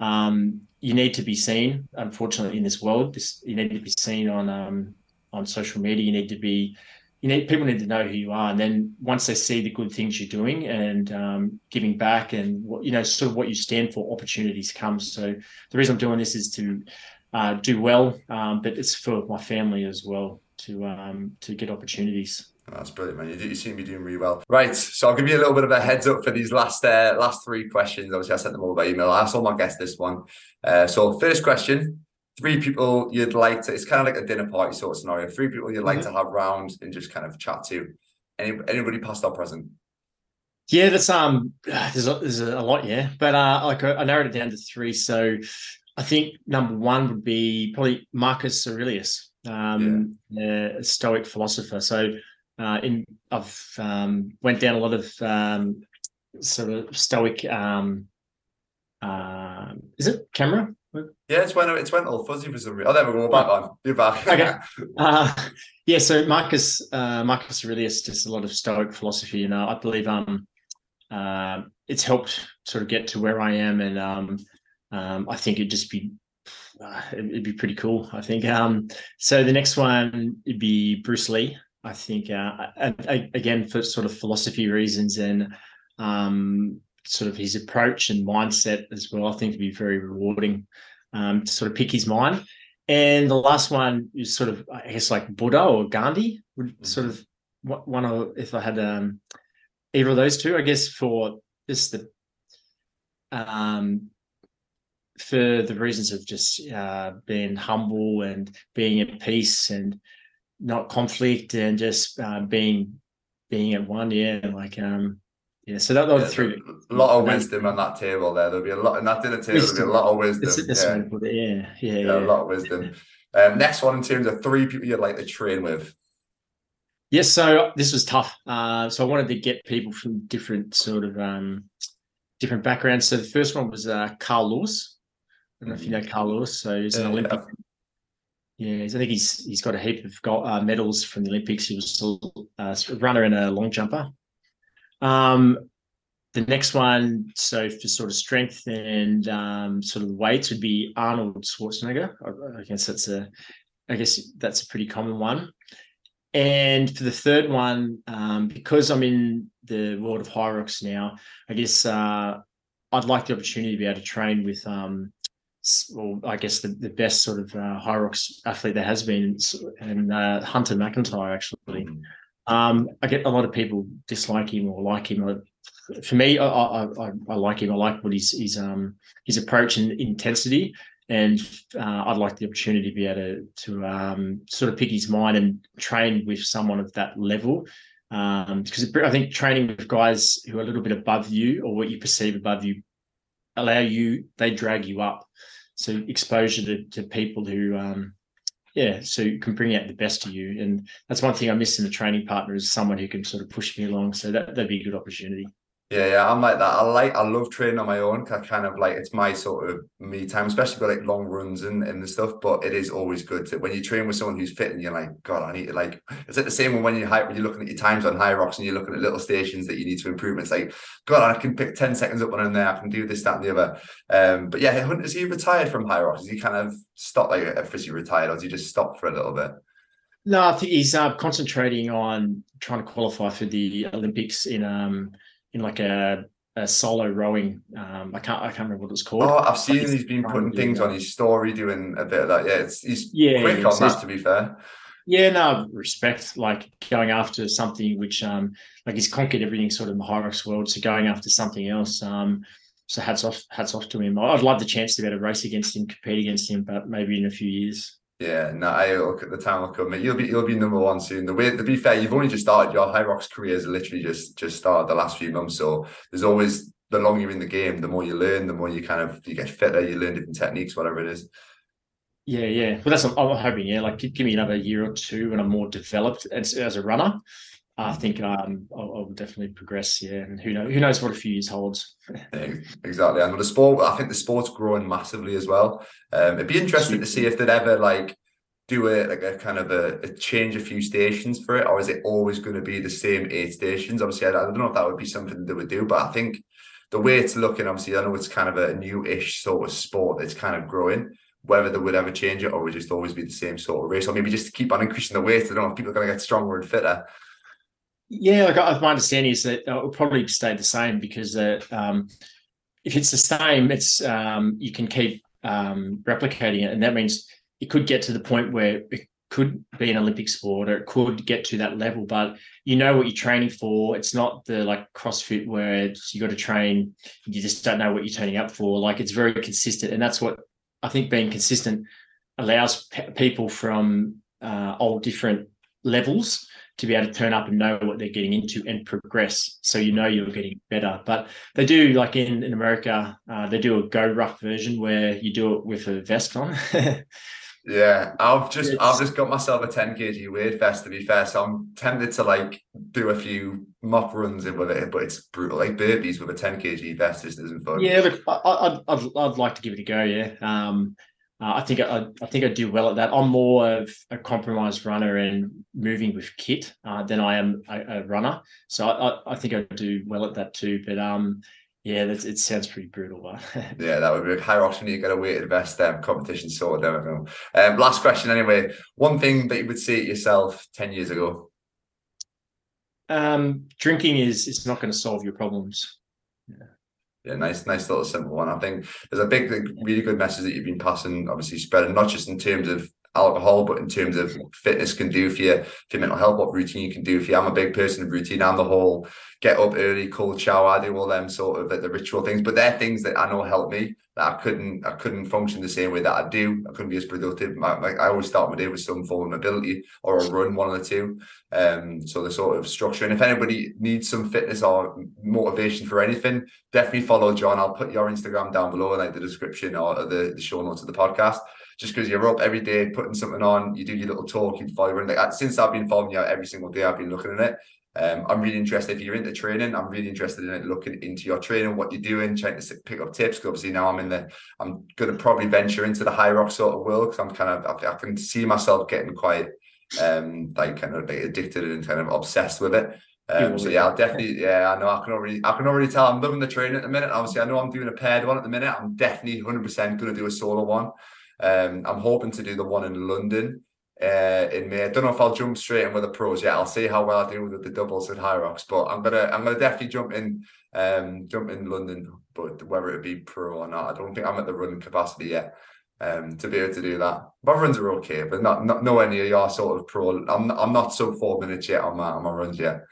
um, you need to be seen. Unfortunately, in this world, this you need to be seen on um, on social media. You need to be you need people need to know who you are, and then once they see the good things you're doing and um, giving back, and what you know, sort of what you stand for, opportunities come. So the reason I'm doing this is to uh, do well, um, but it's for my family as well to um, to get opportunities. Oh, that's brilliant, man. You, do, you seem to be doing really well. Right, so I'll give you a little bit of a heads up for these last uh, last three questions. Obviously, I sent them all by email. I asked all my guests this one. Uh, so, first question: three people you'd like to. It's kind of like a dinner party sort of scenario. Three people you'd like mm-hmm. to have round and just kind of chat to. Any anybody past or present? Yeah, that's um, there's a, there's a lot, yeah, but uh, like I narrowed it down to three. So I think number one would be probably Marcus Aurelius, um, yeah. a Stoic philosopher. So uh, in I've um, went down a lot of um, sort of Stoic. Um, uh, is it camera? Yeah, it's when it's went all fuzzy for some reason. Oh, there we go. Back on. You're back. okay. Uh, yeah. So Marcus uh, Marcus Aurelius does a lot of Stoic philosophy. You know, I believe um, uh, it's helped sort of get to where I am, and um, um, I think it'd just be uh, it'd be pretty cool. I think. Um, so the next one would be Bruce Lee. I think uh, again for sort of philosophy reasons and um, sort of his approach and mindset as well. I think it'd be very rewarding um, to sort of pick his mind. And the last one is sort of, I guess, like Buddha or Gandhi would mm-hmm. sort of one of if I had um, either of those two, I guess for just the um, for the reasons of just uh, being humble and being at peace and not conflict and just uh, being being at one. Yeah, like um, yeah. So that, those yeah, three. A lot of wisdom on that table. There, there'll be a lot in that dinner table. Wisdom. There'll be a lot of wisdom. It's, yeah. yeah. yeah, yeah, yeah, a lot of wisdom. Um, next one in terms of three people you'd like to train with. Yes, so this was tough. Uh, so I wanted to get people from different sort of um, different backgrounds. So the first one was uh, Carl Lewis. I don't know if you know Carl Lewis. So he's an Olympic yeah, I think he's he's got a heap of gold, uh, medals from the Olympics. He was uh, a runner and a long jumper. Um, the next one, so for sort of strength and um, sort of weights, would be Arnold Schwarzenegger. I, I guess that's a, I guess that's a pretty common one. And for the third one, um, because I'm in the world of Hyrox now, I guess uh, I'd like the opportunity to be able to train with um, well, I guess the, the best sort of uh, rocks athlete there has been, and uh, Hunter McIntyre actually. Mm. Um, I get a lot of people dislike him or like him. For me, I, I, I like him. I like what his his um his approach and intensity, and uh, I'd like the opportunity to be able to to um, sort of pick his mind and train with someone of that level. Um, because I think training with guys who are a little bit above you or what you perceive above you allow you they drag you up so exposure to, to people who um yeah so you can bring out the best of you. And that's one thing i miss in a training partner is someone who can sort of push me along. So that, that'd be a good opportunity yeah, yeah, I'm like that. I like, I love training on my own. I kind of like it's my sort of me time, especially for like long runs and, and the stuff. But it is always good to when you train with someone who's fit and you're like, God, I need to like. It's like the same when you when you're looking at your times on Hyrox and you're looking at little stations that you need to improve. It's like, God, I can pick ten seconds up one in there. I can do this, that, and the other. Um, but yeah, is he retired from Hyrox? Is he kind of stopped like officially retired, or has he just stopped for a little bit? No, I think he's uh, concentrating on trying to qualify for the Olympics in um in like a a solo rowing. Um, I can't I can't remember what it's called. Oh, I've seen he's been putting things on his story, doing a bit of that. Yeah, it's he's yeah, quick yeah, on so that. To be fair. Yeah, no respect. Like going after something which um like he's conquered everything sort of in the Hyrox world. So going after something else. Um, so hats off, hats off to him. I'd love the chance to be able to race against him, compete against him, but maybe in a few years. Yeah, no, I look at the time will come. Um, you'll be you'll be number one soon. The way to be fair, you've only just started your Hyrox career has literally just just started the last few months. So there's always the longer you're in the game, the more you learn, the more you kind of you get fitter, you learn different techniques, whatever it is. Yeah, yeah. Well, that's I'm hoping. Yeah, like give me another year or two when I'm more developed as, as a runner. I think um, I'll, I'll, definitely progress. Yeah, and who knows? Who knows what a few years holds? exactly, and the sport. I think the sport's growing massively as well. Um, it'd be interesting to see if they'd ever like do a like a kind of a, a, change a few stations for it, or is it always going to be the same eight stations? Obviously, I, I don't know if that would be something they would do, but I think the way it's looking, obviously, I know it's kind of a new-ish sort of sport that's kind of growing. Whether they would ever change it or would just always be the same sort of race, or maybe just keep on increasing the weight. I don't know if people are going to get stronger and fitter. Yeah, like my understanding is that it will probably stay the same because uh, um, if it's the same, it's um, you can keep um, replicating it, and that means it could get to the point where it could be an Olympic sport or it could get to that level, but you know what you're training for. It's not the like CrossFit where you got to train, you just don't know what you're turning up for. Like it's very consistent. And that's what I think being consistent allows people from uh, all different levels to be able to turn up and know what they're getting into and progress. So you know you're getting better. But they do like in in America, uh, they do a go rough version where you do it with a vest on. yeah, I've just it's... I've just got myself a 10 kg weight vest to be fair, so I'm tempted to like do a few mock runs in with it, but it's brutal. Like burpees with a 10 kg vest just isn't fun. Yeah, look, I, would I'd, I'd like to give it a go. Yeah. Um, uh, I think I, I think I do well at that. I'm more of a compromised runner and moving with kit uh, than I am a, a runner. So I, I, think I do well at that too. But um, yeah, it sounds pretty brutal. But yeah, that would be how often are you going get a weighted vest um, competition sorted. I don't. Um, last question anyway. One thing that you would say to yourself ten years ago. Um, drinking is is not going to solve your problems. Yeah nice, nice little simple one. I think there's a big, really good message that you've been passing, obviously spreading, not just in terms of alcohol, but in terms of fitness can do for you, for your mental health, what routine you can do for you. I'm a big person of routine. I'm the whole get up early, cold shower. I do all them sort of the ritual things, but they're things that I know help me. That I couldn't, I couldn't function the same way that I do. I couldn't be as productive. My, like I always start my day with some form of mobility or a run, one of the two. Um, so the sort of structure. And if anybody needs some fitness or motivation for anything, definitely follow John. I'll put your Instagram down below, in like the description or the, the show notes of the podcast just because you're up every day putting something on, you do your little talk, you follow like since I've been following you out every single day, I've been looking at it. Um, I'm really interested if you're into training. I'm really interested in it, looking into your training, what you're doing, trying to pick up tips. Because obviously now I'm in the, I'm going to probably venture into the Hyrox sort of world because I'm kind of, I, I, can see myself getting quite, um, like kind of like addicted and kind of obsessed with it. Um, so yeah, I'll definitely, yeah, I know I can already, I can already tell I'm loving the training at the minute. Obviously, I know I'm doing a paired one at the minute. I'm definitely 100% going to do a solo one. Um, I'm hoping to do the one in London uh, in May. I don't know if I'll jump straight in with the pros yet. I'll see how well I do with the doubles at Hyrox, but I'm gonna I'm gonna definitely jump in um jump in London, but whether it be pro or not, I don't think I'm at the running capacity yet. Um, to be able to do that, my runs are okay, but not not nowhere near your sort of pro. I'm I'm not so four minutes yet on my on my runs yet.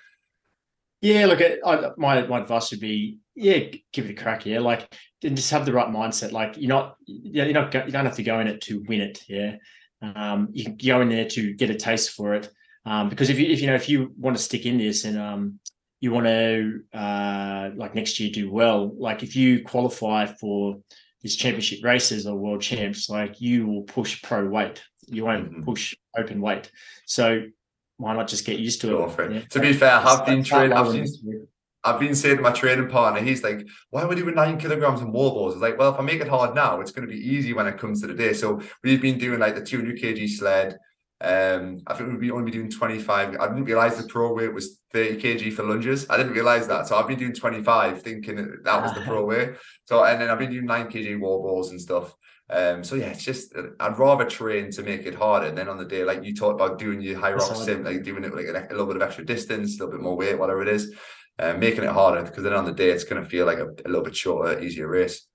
Yeah, look, I, my my advice would be, yeah, give it a crack. Yeah, like and just have the right mindset. Like you're not, you're not, you don't have to go in it to win it. Yeah, um, you can go in there to get a taste for it. Um, because if you if you know if you want to stick in this and um, you want to uh, like next year do well, like if you qualify for these championship races or world champs, like you will push pro weight. You won't mm-hmm. push open weight. So why not just get used to it? Yeah. To be fair, I've been trained. I've been saying to my training partner, he's like, why are we doing nine kilograms in wall balls? It's like, well, if I make it hard now, it's going to be easy when it comes to the day. So we've been doing like the 200 kg sled. Um, I think we've only been doing 25. I didn't realize the pro weight was 30 kg for lunges. I didn't realize that. So I've been doing 25 thinking that was the pro weight. So, and then I've been doing nine kg wall balls and stuff. Um, so yeah, it's just I'd rather train to make it harder. And then on the day, like you talked about doing your Hyrox sim, like doing it like a, little bit of extra distance, a little bit more weight, whatever it is uh, making it harder because then on the day it's going to feel like a, a, little bit shorter, easier race.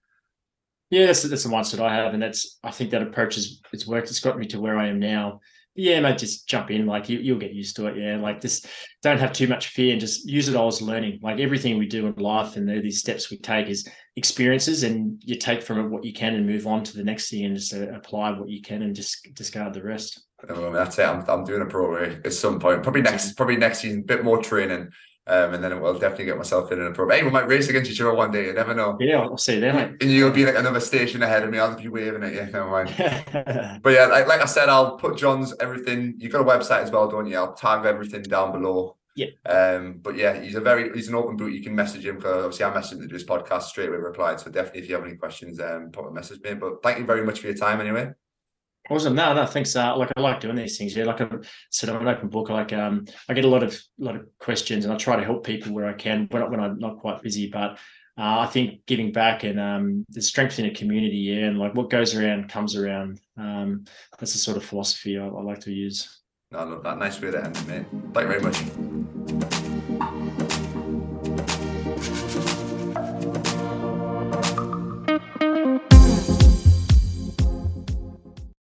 Yeah, that's that's the mindset I have, and that's I think that approach is it's worked. It's got me to where I am now. But yeah, mate, just jump in. Like you, you'll get used to it. Yeah, like this. Don't have too much fear and just use it all as learning. Like everything we do in life and these steps we take is experiences, and you take from it what you can and move on to the next thing and just uh, apply what you can and just discard the rest. Well, that's it. I'm, I'm doing a pro at some point. Probably next, probably next season. A bit more training um, and then I'll definitely get myself in in a pro. Hey, we might race against each other one day. You never know. Yeah, I'll see then. And you'll be like another station ahead of me. I'll be waving at you. Never mind. but yeah, like, like I said, I'll put John's everything. You've got a website as well, don't you? I'll tag everything down below. Yeah. Um, but yeah, he's a very he's an open book. You can message him because obviously I messaged him to do his podcast straight away replied. So definitely if you have any questions, um pop a message me. But thank you very much for your time anyway. Awesome. No, no, thanks. Uh, like I like doing these things. Yeah, like I said, I'm an open book. Like um, I get a lot of lot of questions, and I try to help people where I can when, when I'm not quite busy. But uh, I think giving back and um, the strength in a community, yeah, and like what goes around comes around. Um, that's the sort of philosophy I, I like to use. No, I love that. Nice way to end, mate. Thank you very much.